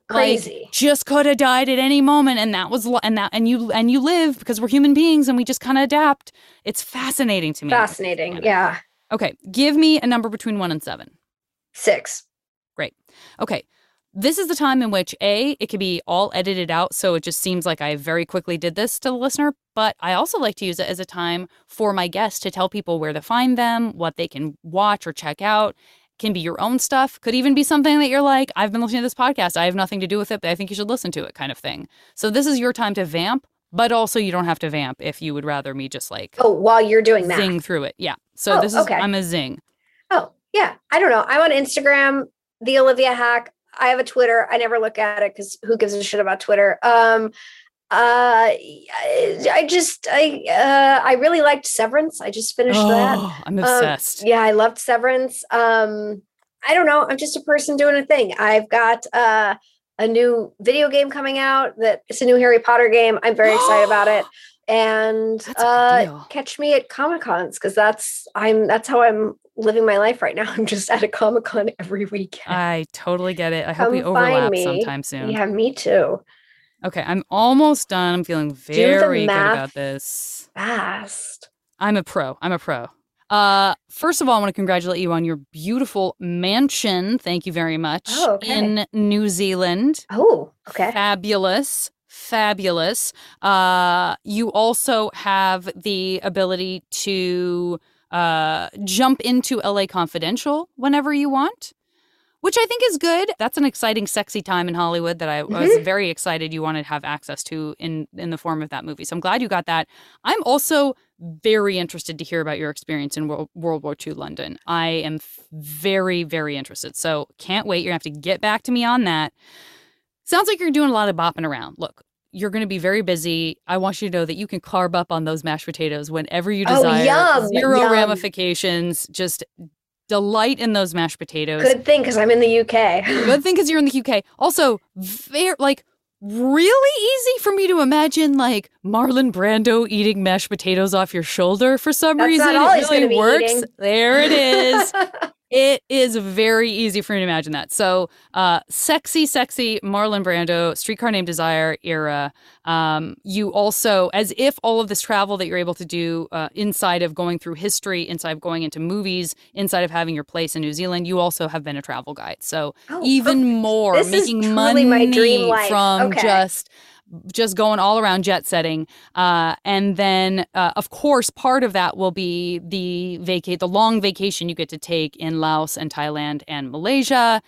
Speaker 2: crazy.
Speaker 1: like just could have died at any moment and that was and that and you and you live because we're human beings and we just kind of adapt it's fascinating to me
Speaker 2: Fascinating. Yeah.
Speaker 1: okay give me a number between 1 and 7
Speaker 2: Six. Great.
Speaker 1: okay this is the time in which a it could be all edited out so it just seems like i very quickly did this to the listener but i also like to use it as a time for my guests to tell people where to find them what they can watch or check out can be your own stuff could even be something that you're like i've been listening to this podcast i have nothing to do with it but i think you should listen to it kind of thing so this is your time to vamp but also you don't have to vamp if you would rather me just like
Speaker 2: Oh, while you're doing that.
Speaker 1: zing through it yeah so
Speaker 2: Oh,
Speaker 1: this is
Speaker 2: okay.
Speaker 1: i'm a zing
Speaker 2: Oh, yeah. I don't know. I'm on Instagram, the Olivia Hack. I have a Twitter. I never look at it because who gives a shit about Twitter? Um, uh, I, just, I, uh, I really liked Severance. I just finished that.
Speaker 1: oh, i'm
Speaker 2: Um,
Speaker 1: obsessed
Speaker 2: yeah, I loved Severance. Um, I don't know. I'm just a person doing a thing. I've got uh, a new video game coming out. That it's a new Harry Potter game. I'm very excited about it. And
Speaker 1: That's a good
Speaker 2: uh, catch me at Comic Cons because that's I'm that's how I'm living my life right now. I'm just at a Comic Con every weekend.
Speaker 1: I totally get it. I hope we overlap
Speaker 2: me.
Speaker 1: sometime soon.
Speaker 2: yeah, me too.
Speaker 1: Okay, I'm almost done. I'm feeling very good about this.
Speaker 2: Fast.
Speaker 1: I'm a pro. I'm a pro. Uh, first of all, I want to congratulate you on your beautiful mansion. Thank you very much.
Speaker 2: Oh, okay.
Speaker 1: In New Zealand.
Speaker 2: Oh, okay.
Speaker 1: Fabulous. Fabulous. Uh, you also have the ability to uh, jump into LA Confidential whenever you want, which I think is good. That's an exciting, sexy time in Hollywood that I was very excited you wanted to have access to in in the form of that movie. So I'm glad you got that. I'm also very interested to hear about your experience in World, World War II London. I am very, very interested. So can't wait. You're gonna have to get back to me on that. Sounds like you're doing a lot of bopping around. Look, you're going to be very busy. I want you to know that you can carb up on those mashed potatoes whenever you
Speaker 2: Oh,
Speaker 1: desire.
Speaker 2: yum,
Speaker 1: Zero
Speaker 2: yum.
Speaker 1: ramifications. Just delight in those mashed potatoes.
Speaker 2: Good thing because I'm in the UK.
Speaker 1: Good thing because you're in the UK. Also, very like really easy for me to imagine like Marlon Brando eating mashed potatoes off your shoulder for some
Speaker 2: That's
Speaker 1: reason. it really works.
Speaker 2: eating.
Speaker 1: There it is. it is very easy for me to imagine that. So, uh, sexy, sexy Marlon Brando, Streetcar Named Desire era. Um, you also, as if all of this travel that you're able to do uh, inside of going through history, inside of going into movies, inside of having your place in New Zealand, you also have been a travel guide. So,
Speaker 2: Oh,
Speaker 1: even
Speaker 2: perfect.
Speaker 1: more
Speaker 2: This
Speaker 1: making money
Speaker 2: my dream life.
Speaker 1: from
Speaker 2: Okay.
Speaker 1: just just going all around jet setting uh, and then uh, of course part of that will be the vacate the long vacation you get to take in laos and thailand and malaysia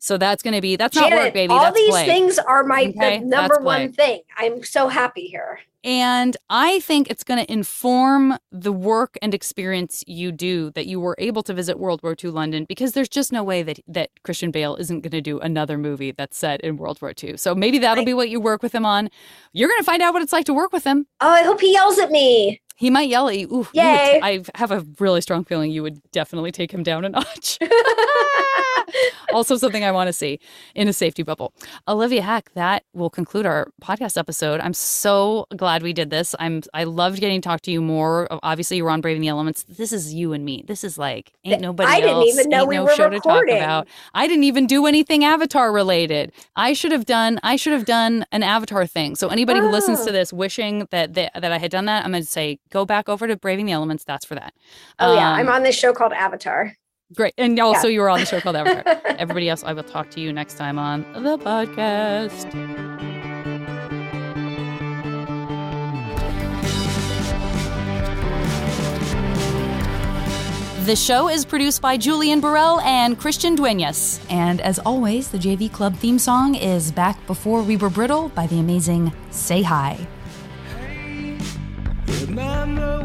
Speaker 1: so that's going to be that's not work baby
Speaker 2: all
Speaker 1: that's
Speaker 2: these
Speaker 1: play.
Speaker 2: things are my
Speaker 1: Okay,
Speaker 2: the number
Speaker 1: that's play.
Speaker 2: one thing. I'm so happy here.
Speaker 1: And I think it's going to inform the work and experience you do that you were able to visit World War II London because there's just no way that that Christian Bale isn't going to do another movie that's set in World War II. So maybe that'll be what you work with him on. You're going to find out what it's like to work with him.
Speaker 2: Oh, I hope he yells at me.
Speaker 1: He might yell at you. Ooh, you would- I have a really strong feeling you would definitely take him down a notch. also, something I want to see in a safety bubble. Olivia Hack, that will conclude our podcast episode. I'm so glad we did this. I'm I loved getting to talk to you more. Obviously, you were on Braving the Elements. This is you and me. This is like ain't nobody
Speaker 2: I didn't
Speaker 1: else.
Speaker 2: even know we
Speaker 1: no
Speaker 2: were
Speaker 1: show to
Speaker 2: recording.
Speaker 1: talk about. I didn't even do anything Avatar related. I should have done. I should have done an Avatar thing. So anybody who listens to
Speaker 2: Oh.
Speaker 1: this wishing that that, that I had done that, I'm going to say go back over to Braving the Elements. That's for that.
Speaker 2: Oh yeah, I'm
Speaker 1: Um,
Speaker 2: on this show called Avatar.
Speaker 1: Great. And also,
Speaker 2: Yeah.
Speaker 1: you were on the show called Avatar. Everybody else, I will talk to you next time on the podcast. The show is produced by Julian Burrell and Christian Duenas. And as always, the JV Club theme song is Back Before We Were Brittle by the amazing Say Hi.
Speaker 8: Remember